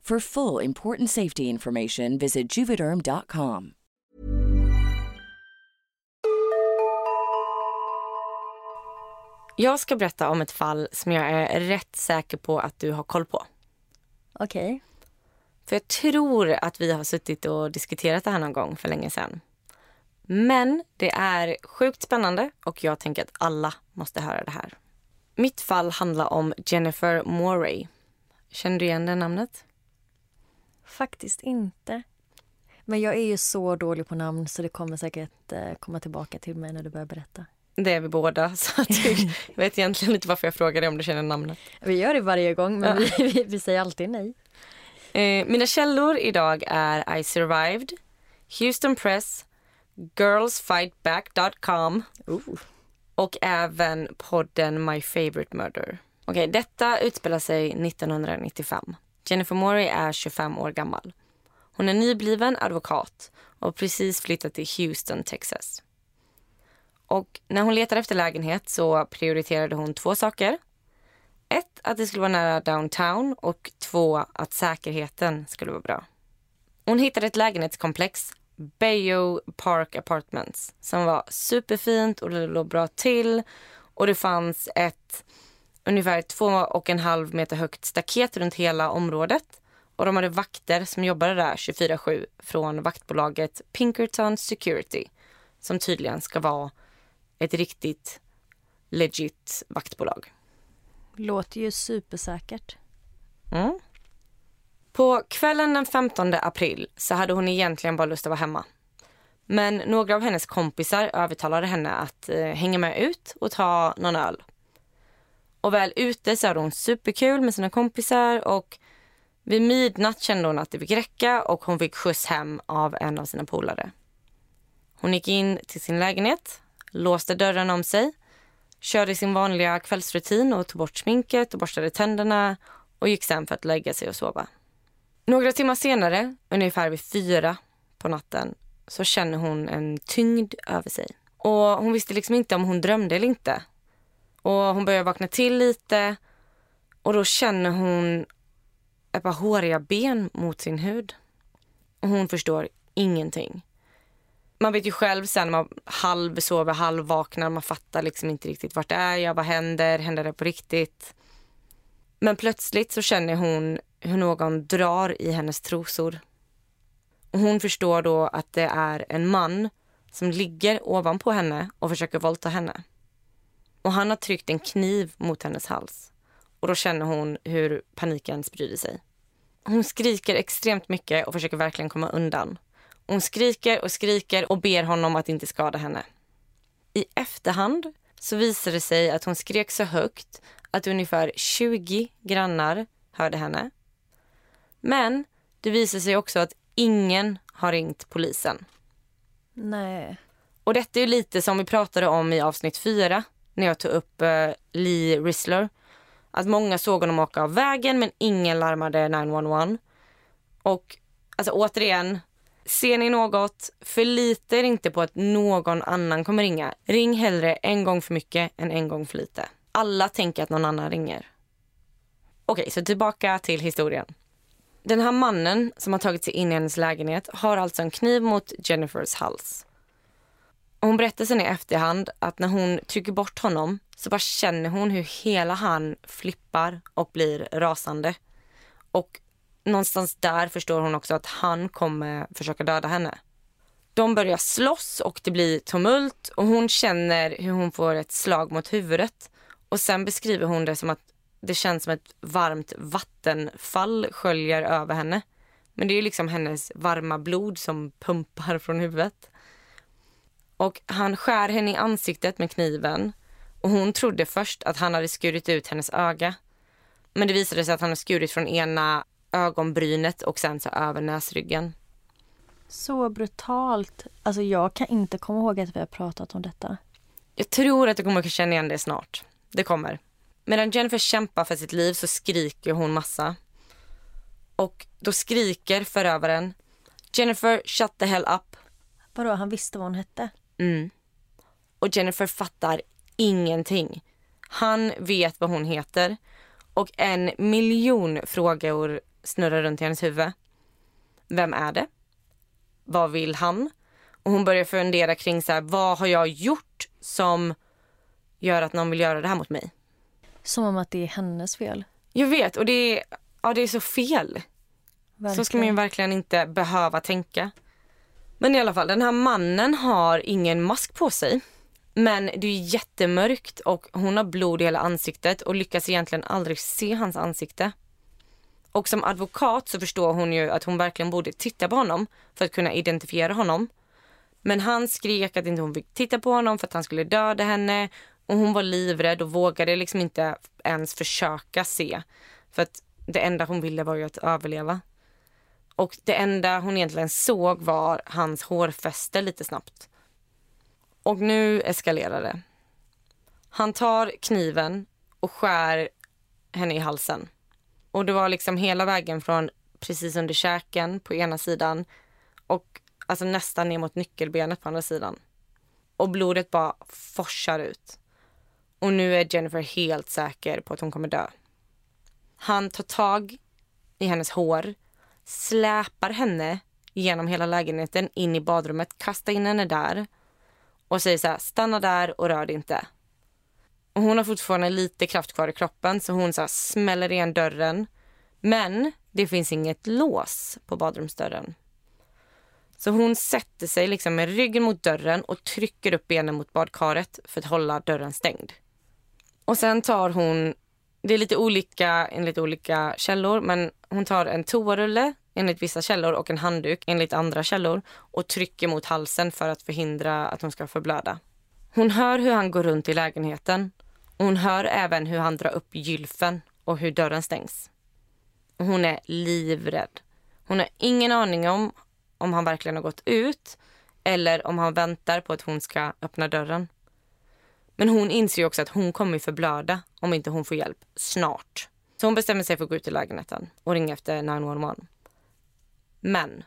For full important safety information, visit juvederm.com. Jag ska berätta om ett fall som jag är rätt säker på att du har koll på. Okej. För jag tror att vi har suttit och diskuterat det här någon gång för länge sedan. Men det är sjukt spännande och jag tänker att alla måste höra det här. Mitt fall handlar om Jennifer Morey. Känner du igen det namnet? Faktiskt inte. Men jag är ju så dålig på namn så det kommer säkert eh, komma tillbaka till mig när du börjar berätta. Det är vi båda. (laughs) Så att jag (laughs) vet egentligen inte varför jag frågar dig om du känner namnet. Vi gör det varje gång men Ja. vi, vi, vi säger alltid nej. Eh, mina källor idag är I survived, Houston Press, girlsfightback.com Oh. och även podden My Favorite Murder. Okej, detta utspelar sig 1995. Jennifer Morey är 25 år gammal. Hon är nybliven advokat och har precis flyttat till Houston, Texas. Och när hon letade efter lägenhet så prioriterade hon två saker. Ett, att det skulle vara nära downtown och två, att säkerheten skulle vara bra. Hon hittade ett lägenhetskomplex, Bayo Park Apartments, som var superfint och det låg bra till. Och det fanns ett ungefär två och en halv meter högt staket runt hela området. Och de hade vakter som jobbade där 24-7 från vaktbolaget Pinkerton Security, som tydligen ska vara ett riktigt legit vaktbolag. Låter ju supersäkert. Mm. På kvällen den 15 april så hade hon egentligen bara lust att vara hemma. Men några av hennes kompisar övertalade henne att eh, hänga med ut och ta någon öl. Och väl ute så hade hon superkul med sina kompisar och vid midnatt kände hon att det fick räcka och hon fick skjuts hem av en av sina polare. Hon gick in till sin lägenhet, låste dörren om sig, körde sin vanliga kvällsrutin och tog bort sminket och borstade tänderna och gick sen för att lägga sig och sova. Några timmar senare, ungefär vid fyra på natten, så känner hon en tyngd över sig. Och hon visste liksom inte om hon drömde eller inte. Och hon börjar vakna till lite och då känner hon ett par håriga ben mot sin hud. Och hon förstår ingenting. Man vet ju själv sen när man halvsover, halvvaknar, man fattar liksom inte riktigt vart är jag, vad händer, händer det på riktigt? Men plötsligt så känner hon hur någon drar i hennes trosor. Och hon förstår då att det är en man som ligger ovanpå henne och försöker våldta henne. Och han har tryckt en kniv mot hennes hals. Och då känner hon hur paniken sprider sig. Hon skriker extremt mycket och försöker verkligen komma undan. Hon skriker och skriker och ber honom att inte skada henne. I efterhand så visar det sig att hon skrek så högt att ungefär 20 grannar hörde henne. Men det visar sig också att ingen har ringt polisen. Nej. Och detta är lite som vi pratade om i avsnitt fyra när jag tog upp eh, Lee Rissler. Att många såg honom åka av vägen men ingen larmade 911. Och alltså återigen, ser ni något, förlita er inte på att någon annan kommer ringa. Ring hellre en gång för mycket än en gång för lite. Alla tänker att någon annan ringer. Okej, så tillbaka till historien. Den här mannen som har tagit sig in i hennes lägenhet har alltså en kniv mot Jennifers hals. Hon berättar sen i efterhand att när hon trycker bort honom så bara känner hon hur hela han flippar och blir rasande. Och någonstans där förstår hon också att han kommer försöka döda henne. De börjar slåss och det blir tumult och hon känner hur hon får ett slag mot huvudet. Och sen beskriver hon det som att det känns som ett varmt vattenfall sköljer över henne. Men det är liksom hennes varma blod som pumpar från huvudet. Och han skär henne i ansiktet med kniven och hon trodde först att han hade skurit ut hennes öga. Men det visade sig att han hade skurit från ena ögonbrynet och sen så över näsryggen. Så brutalt. Alltså jag kan inte komma ihåg att vi har pratat om detta. Jag tror att du kommer att känna igen det snart. Det kommer. Medan Jennifer kämpar för sitt liv så skriker hon massa. Och då skriker förövaren Jennifer shut the hell up. Vadå, han visste vad hon hette? Mm. Och Jennifer fattar ingenting. Han vet vad hon heter och en miljon frågor snurrar runt i hennes huvud. Vem är det? Vad vill han? Och hon börjar fundera kring så här, vad har jag gjort som gör att någon vill göra det här mot mig? Som om att det är hennes fel. Jag vet och det är, ja, det är så fel. Verkligen. Så ska man ju verkligen inte behöva tänka. Men i alla fall, den här mannen har ingen mask på sig. Men det är jättemörkt och hon har blod i hela ansiktet och lyckas egentligen aldrig se hans ansikte. Och som advokat så förstår hon ju att hon verkligen borde titta på honom för att kunna identifiera honom. Men han skrek att inte hon fick titta på honom för att han skulle döda henne och hon var livrädd och vågade liksom inte ens försöka se. För att det enda hon ville var ju att överleva. Och det enda hon egentligen såg var hans hårfäste lite snabbt. Och nu eskalerar det. Han tar kniven och skär henne i halsen. Och det var liksom hela vägen från precis under käken på ena sidan och alltså nästan ner mot nyckelbenet på andra sidan. Och blodet bara forsar ut. Och nu är Jennifer helt säker på att hon kommer dö. Han tar tag i hennes hår, släpar henne genom hela lägenheten in i badrummet, kastar in henne där och säger så här, stanna där och rör dig inte. Och hon har fortfarande lite kraft kvar i kroppen så hon så här, smäller igen dörren. Men det finns inget lås på badrumsdörren. Så hon sätter sig liksom med ryggen mot dörren och trycker upp benen mot badkaret för att hålla dörren stängd. Och sen tar hon, det är lite olika enligt olika källor, men hon tar en toarulle enligt vissa källor och en handduk enligt andra källor och trycker mot halsen för att förhindra att hon ska förblöda. Hon hör hur han går runt i lägenheten och hon hör även hur han drar upp gylfen och hur dörren stängs. Hon är livrädd. Hon har ingen aning om om han verkligen har gått ut eller om han väntar på att hon ska öppna dörren. Men hon inser också att hon kommer förblöda om inte hon får hjälp snart. Så hon bestämmer sig för att gå ut i lägenheten och ringa efter 911. Men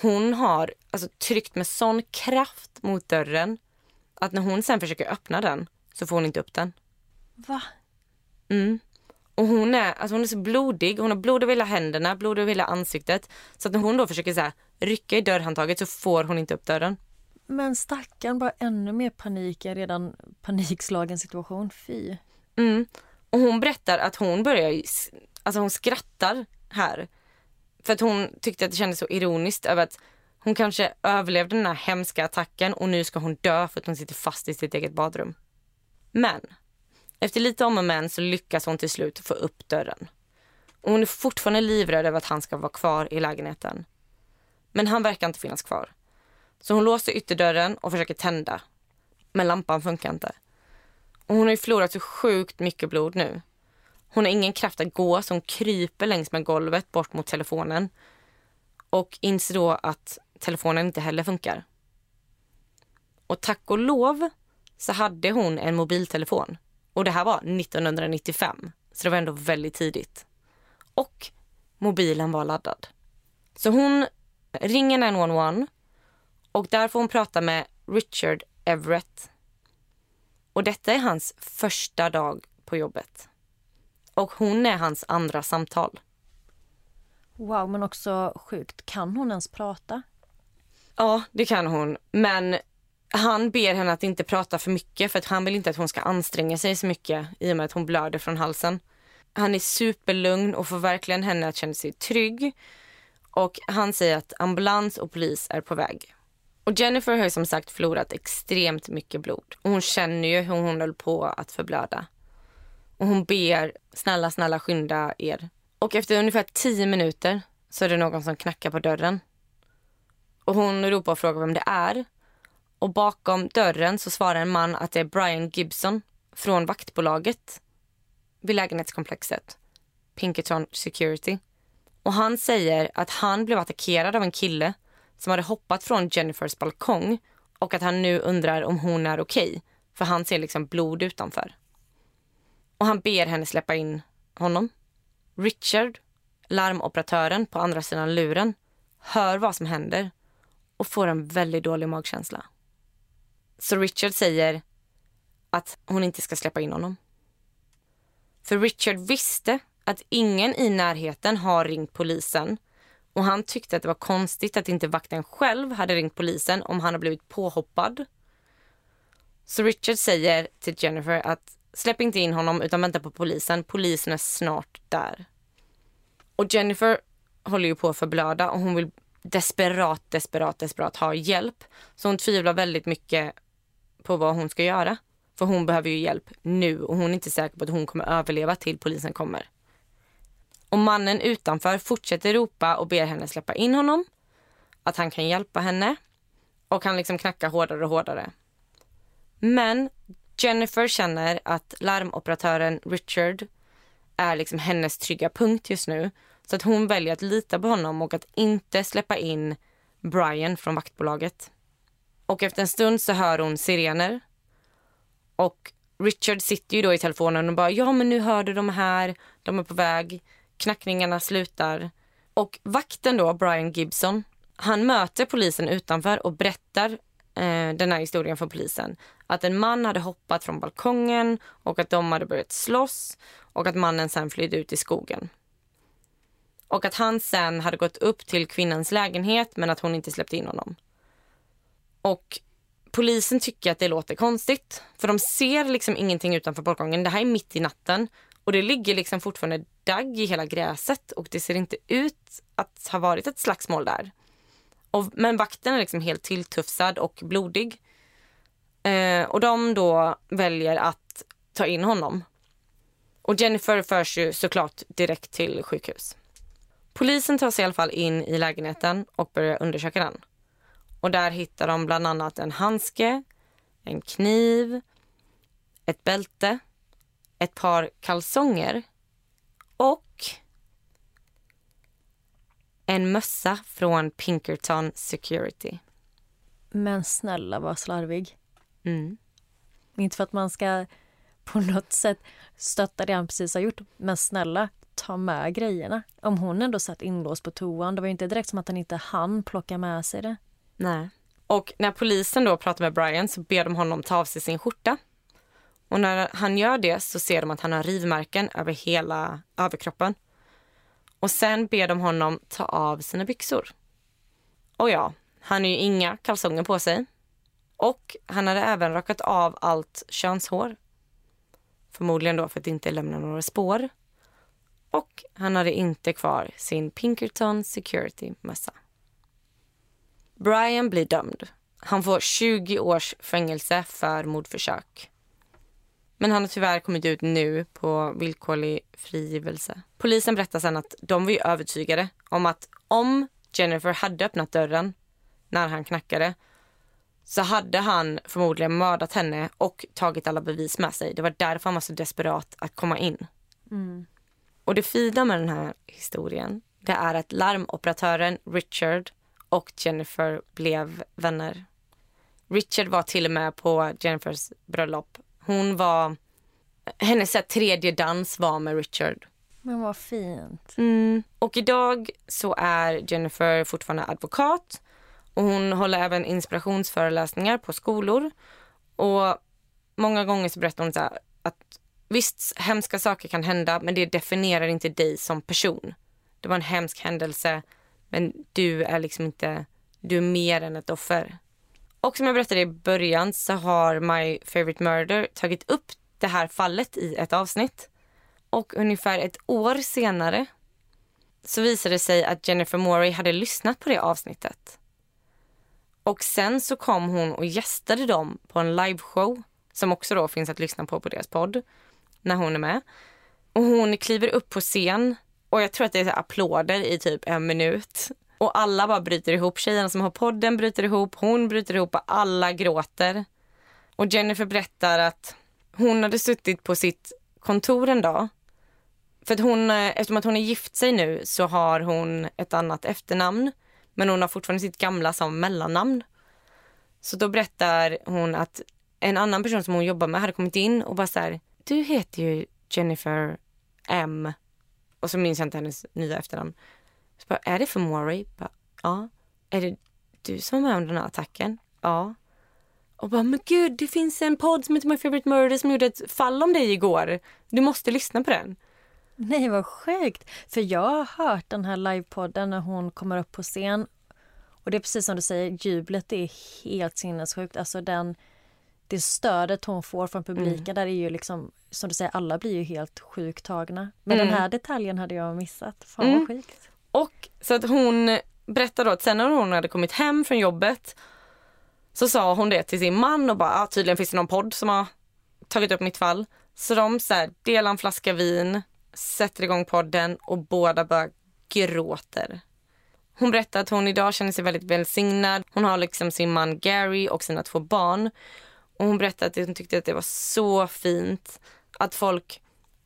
hon har alltså tryckt med sån kraft mot dörren att när hon sen försöker öppna den så får hon inte upp den. Va? Mm. Och hon är, alltså hon är så blodig, hon har blod över hela händerna, blod över hela ansiktet. Så att när hon då försöker så här, rycka i dörrhandtaget så får hon inte upp dörren. Men stackarn, bara ännu mer panik i en redan panikslagen situation. Fy. Mm. Och hon berättar att hon börjar, alltså hon skrattar här. För att hon tyckte att det kändes så ironiskt över att hon kanske överlevde den här hemska attacken och nu ska hon dö för att hon sitter fast i sitt eget badrum. Men efter lite om och men så lyckas hon till slut få upp dörren. Och hon är fortfarande livrädd över att han ska vara kvar i lägenheten. Men han verkar inte finnas kvar. Så hon låser ytterdörren och försöker tända. Men lampan funkar inte. Och hon har ju förlorat så sjukt mycket blod nu. Hon har ingen kraft att gå så hon kryper längs med golvet bort mot telefonen. Och inser då att telefonen inte heller funkar. Och tack och lov så hade hon en mobiltelefon. Och det här var 1995, så det var ändå väldigt tidigt. Och mobilen var laddad. Så hon ringer 911 och där får hon prata med Richard Everett. Och detta är hans första dag på jobbet. Och hon är hans andra samtal. Wow, men också sjukt. Kan hon ens prata? Ja, det kan hon. Men han ber henne att inte prata för mycket för att han vill inte att hon ska anstränga sig så mycket i och med att hon blöder från halsen. Han är superlugn och får verkligen henne att känna sig trygg. Och han säger att ambulans och polis är på väg. Och Jennifer har ju som sagt förlorat extremt mycket blod. Och hon känner ju hur hon höll på att förblöda. Och hon ber, snälla, snälla skynda er. Och efter ungefär tio minuter så är det någon som knackar på dörren. Och hon ropar och frågar vem det är. Och bakom dörren så svarar en man att det är Brian Gibson från vaktbolaget vid lägenhetskomplexet Pinkerton Security. Och han säger att han blev attackerad av en kille som hade hoppat från Jennifers balkong och att han nu undrar om hon är okej. Okay, för han ser liksom blod utanför. Och han ber henne släppa in honom. Richard, larmoperatören på andra sidan luren, hör vad som händer och får en väldigt dålig magkänsla. Så Richard säger att hon inte ska släppa in honom. För Richard visste att ingen i närheten har ringt polisen och han tyckte att det var konstigt att inte vakten själv hade ringt polisen om han har blivit påhoppad. Så Richard säger till Jennifer att släpp inte in honom utan vänta på polisen. Polisen är snart där. Och Jennifer håller ju på att förblöda och hon vill desperat, desperat, desperat ha hjälp. Så hon tvivlar väldigt mycket på vad hon ska göra. För hon behöver ju hjälp nu och hon är inte säker på att hon kommer överleva till polisen kommer. Och mannen utanför fortsätter ropa och ber henne släppa in honom. Att han kan hjälpa henne. Och han liksom knackar hårdare och hårdare. Men Jennifer känner att larmoperatören Richard är liksom hennes trygga punkt just nu. Så att hon väljer att lita på honom och att inte släppa in Brian från vaktbolaget. Och efter en stund så hör hon sirener. Och Richard sitter ju då i telefonen och bara ja men nu hör du de här, de är på väg. Knackningarna slutar. Och vakten då, Brian Gibson, han möter polisen utanför och berättar eh, den här historien för polisen. Att en man hade hoppat från balkongen och att de hade börjat slåss och att mannen sen flydde ut i skogen. Och att han sen hade gått upp till kvinnans lägenhet men att hon inte släppte in honom. Och polisen tycker att det låter konstigt för de ser liksom ingenting utanför balkongen. Det här är mitt i natten och det ligger liksom fortfarande dagg i hela gräset och det ser inte ut att ha varit ett slagsmål där. Och, men vakten är liksom helt tilltufsad och blodig. Eh, och de då väljer att ta in honom. Och Jennifer förs ju såklart direkt till sjukhus. Polisen tar sig i alla fall in i lägenheten och börjar undersöka den. Och där hittar de bland annat en handske, en kniv, ett bälte, ett par kalsonger och en mössa från Pinkerton Security. Men snälla var slarvig. Mm. Inte för att man ska på något sätt stötta det han precis har gjort, men snälla ta med grejerna. Om hon ändå satt inlåst på toan, det var inte direkt som att han inte hann plocka med sig det. Nej. Och när polisen då pratar med Brian så ber de honom ta av sig sin skjorta. Och när han gör det så ser de att han har rivmärken över hela överkroppen. Och sen ber de honom ta av sina byxor. Och ja, han har ju inga kalsonger på sig. Och han hade även rakat av allt könshår. Förmodligen då för att inte lämna några spår. Och han hade inte kvar sin Pinkerton Security-mössa. Brian blir dömd. Han får 20 års fängelse för mordförsök. Men han har tyvärr kommit ut nu på villkorlig frigivelse. Polisen berättar sen att de var ju övertygade om att om Jennifer hade öppnat dörren när han knackade så hade han förmodligen mördat henne och tagit alla bevis med sig. Det var därför han var så desperat att komma in. Mm. Och det fina med den här historien det är att larmoperatören Richard och Jennifer blev vänner. Richard var till och med på Jennifers bröllop. Hon var... Hennes tredje dans var med Richard. Men vad fint. Mm. Och idag så är Jennifer fortfarande advokat och hon håller även inspirationsföreläsningar på skolor. Och många gånger så berättar hon så att visst, hemska saker kan hända men det definierar inte dig som person. Det var en hemsk händelse men du är liksom inte, du är mer än ett offer. Och som jag berättade i början så har My Favorite Murder tagit upp det här fallet i ett avsnitt. Och ungefär ett år senare så visade det sig att Jennifer Morey hade lyssnat på det avsnittet. Och sen så kom hon och gästade dem på en liveshow som också då finns att lyssna på på deras podd när hon är med. Och hon kliver upp på scen och jag tror att det är applåder i typ en minut. Och alla bara bryter ihop. Tjejerna som har podden bryter ihop, hon bryter ihop och alla gråter. Och Jennifer berättar att hon hade suttit på sitt kontor en dag. För att hon, eh, eftersom att hon är gift sig nu så har hon ett annat efternamn. Men hon har fortfarande sitt gamla som mellannamn. Så då berättar hon att en annan person som hon jobbar med hade kommit in och bara så här, du heter ju Jennifer M. Och så minns jag inte hennes nya efternamn. Så bara, är det för Maury? Bara, ja. Är det du som var med om den här attacken? Ja. Och bara, men gud, det finns en podd som heter My Favorite Murder som gjorde ett fall om dig igår. Du måste lyssna på den. Nej, vad sjukt! För jag har hört den här livepodden när hon kommer upp på scen. Och det är precis som du säger, jublet är helt sinnessjukt. Alltså den, det stödet hon får från publiken mm. där är ju liksom, som du säger, alla blir ju helt sjukt tagna. Men mm. den här detaljen hade jag missat. Fan mm. vad sjukt. Och så att hon berättar då att sen när hon hade kommit hem från jobbet så sa hon det till sin man och bara, ah, tydligen finns det någon podd som har tagit upp mitt fall. Så de så här, delar en flaska vin, sätter igång podden och båda bara gråter. Hon berättar att hon idag känner sig väldigt välsignad. Hon har liksom sin man Gary och sina två barn. Och hon berättar att hon tyckte att det var så fint att folk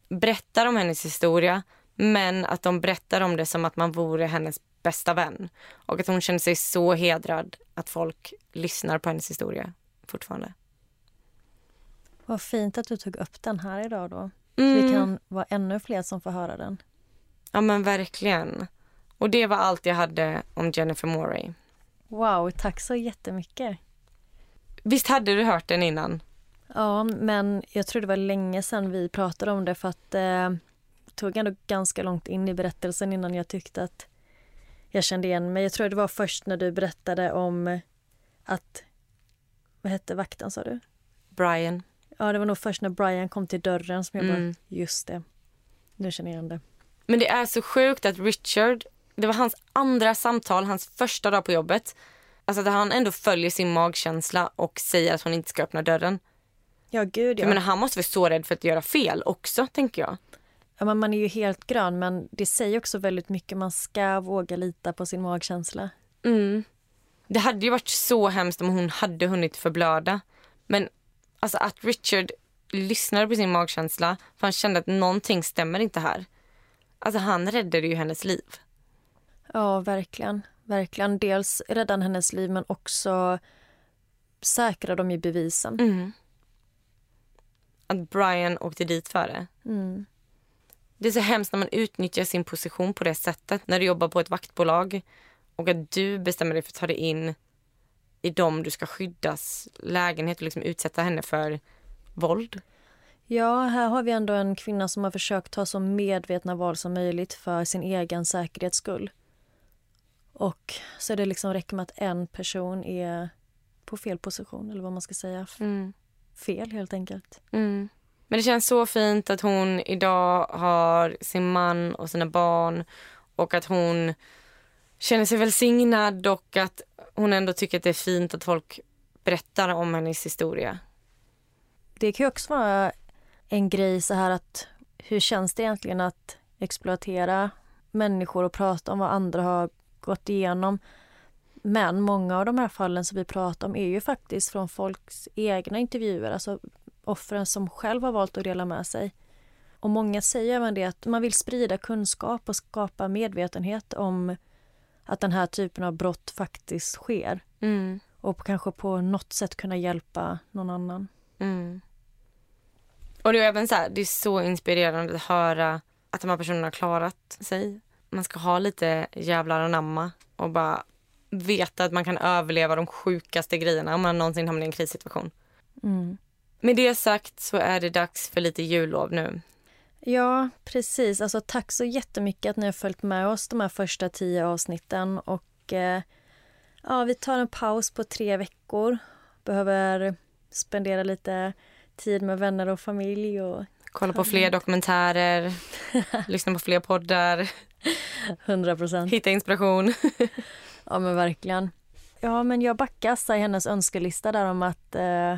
berättar om hennes historia men att de berättar om det som att man vore hennes bästa vän. Och att hon känner sig så hedrad att folk lyssnar på hennes historia fortfarande. Vad fint att du tog upp den här idag då. Mm. Så vi kan vara ännu fler som får höra den. Ja men verkligen. Och det var allt jag hade om Jennifer Morey. Wow, tack så jättemycket. Visst hade du hört den innan? Ja, men jag tror det var länge sedan vi pratade om det för att eh, tog ändå ganska långt in i berättelsen innan jag tyckte att jag kände igen mig. Jag tror det var först när du berättade om att, vad hette vakten sa du? Brian. Ja, det var nog först när Brian kom till dörren som jag mm. bara, just det, nu känner jag igen det. Men det är så sjukt att Richard, det var hans andra samtal, hans första dag på jobbet. Alltså att han ändå följer sin magkänsla och säger att hon inte ska öppna dörren. Ja, gud ja. Jag menar, han måste vara så rädd för att göra fel också, tänker jag. Ja, men man är ju helt grön, men det säger också väldigt mycket. Man ska våga lita på sin magkänsla. Mm. Det hade ju varit så hemskt om hon hade hunnit förblöda. Men alltså att Richard lyssnade på sin magkänsla för han kände att någonting stämmer inte här. Alltså han räddade ju hennes liv. Ja, verkligen. Verkligen. Dels räddade han hennes liv men också säkrade de ju bevisen. Mm. Att Brian åkte dit för det. Mm. Det är så hemskt när man utnyttjar sin position på det sättet. När du jobbar på ett vaktbolag och att du bestämmer dig för att ta dig in i dem du ska skyddas lägenhet och liksom utsätta henne för våld. Ja, här har vi ändå en kvinna som har försökt ta så medvetna val som möjligt för sin egen säkerhets skull. Och så det liksom räcker med att en person är på fel position, eller vad man ska säga. Mm. Fel, helt enkelt. Mm. Men det känns så fint att hon idag har sin man och sina barn och att hon känner sig välsignad och att hon ändå tycker att det är fint att folk berättar om hennes historia. Det kan ju också vara en grej så här att hur känns det egentligen att exploatera människor och prata om vad andra har gått igenom. Men många av de här fallen som vi pratar om är ju faktiskt från folks egna intervjuer, alltså offren som själv har valt att dela med sig. Och många säger även det att man vill sprida kunskap och skapa medvetenhet om att den här typen av brott faktiskt sker. Mm. Och kanske på något sätt kunna hjälpa någon annan. Mm. Och det är även så här, det är så inspirerande att höra att de här personerna har klarat sig. Man ska ha lite jävlar anamma och bara veta att man kan överleva de sjukaste grejerna om man någonsin hamnar i en krissituation. Mm. Med det sagt så är det dags för lite jullov nu. Ja, precis. Alltså, tack så jättemycket att ni har följt med oss de här första tio avsnitten. Och eh, ja, Vi tar en paus på tre veckor. Behöver spendera lite tid med vänner och familj. Och Kolla på fler dokumentärer, (laughs) lyssna på fler poddar. 100 procent. Hitta inspiration. (laughs) ja, men verkligen. Ja, men jag backar i hennes önskelista där om att eh,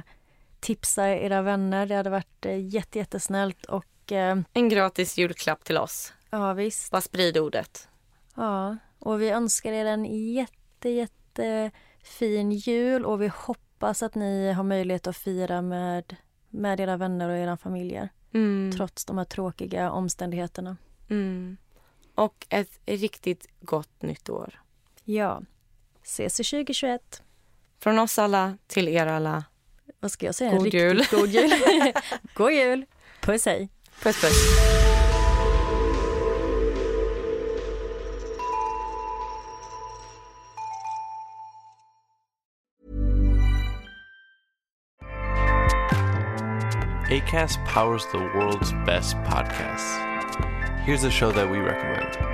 tipsa era vänner. Det hade varit eh, jätte, jättesnällt. Och, eh, en gratis julklapp till oss. Ja, visst. Bara sprid ordet. Ja, och vi önskar er en jätte, jättefin jul och vi hoppas att ni har möjlighet att fira med, med era vänner och era familjer. Mm. Trots de här tråkiga omständigheterna. Mm. Och ett riktigt gott nytt år. Ja. Ses i 2021. Från oss alla till er alla. Vad ska jag säga? En God riktigt jul. God jul. (laughs) god jul. Puss hej. Puss puss. ACAST powers the world's best podcasts. Here's a show that we recommend.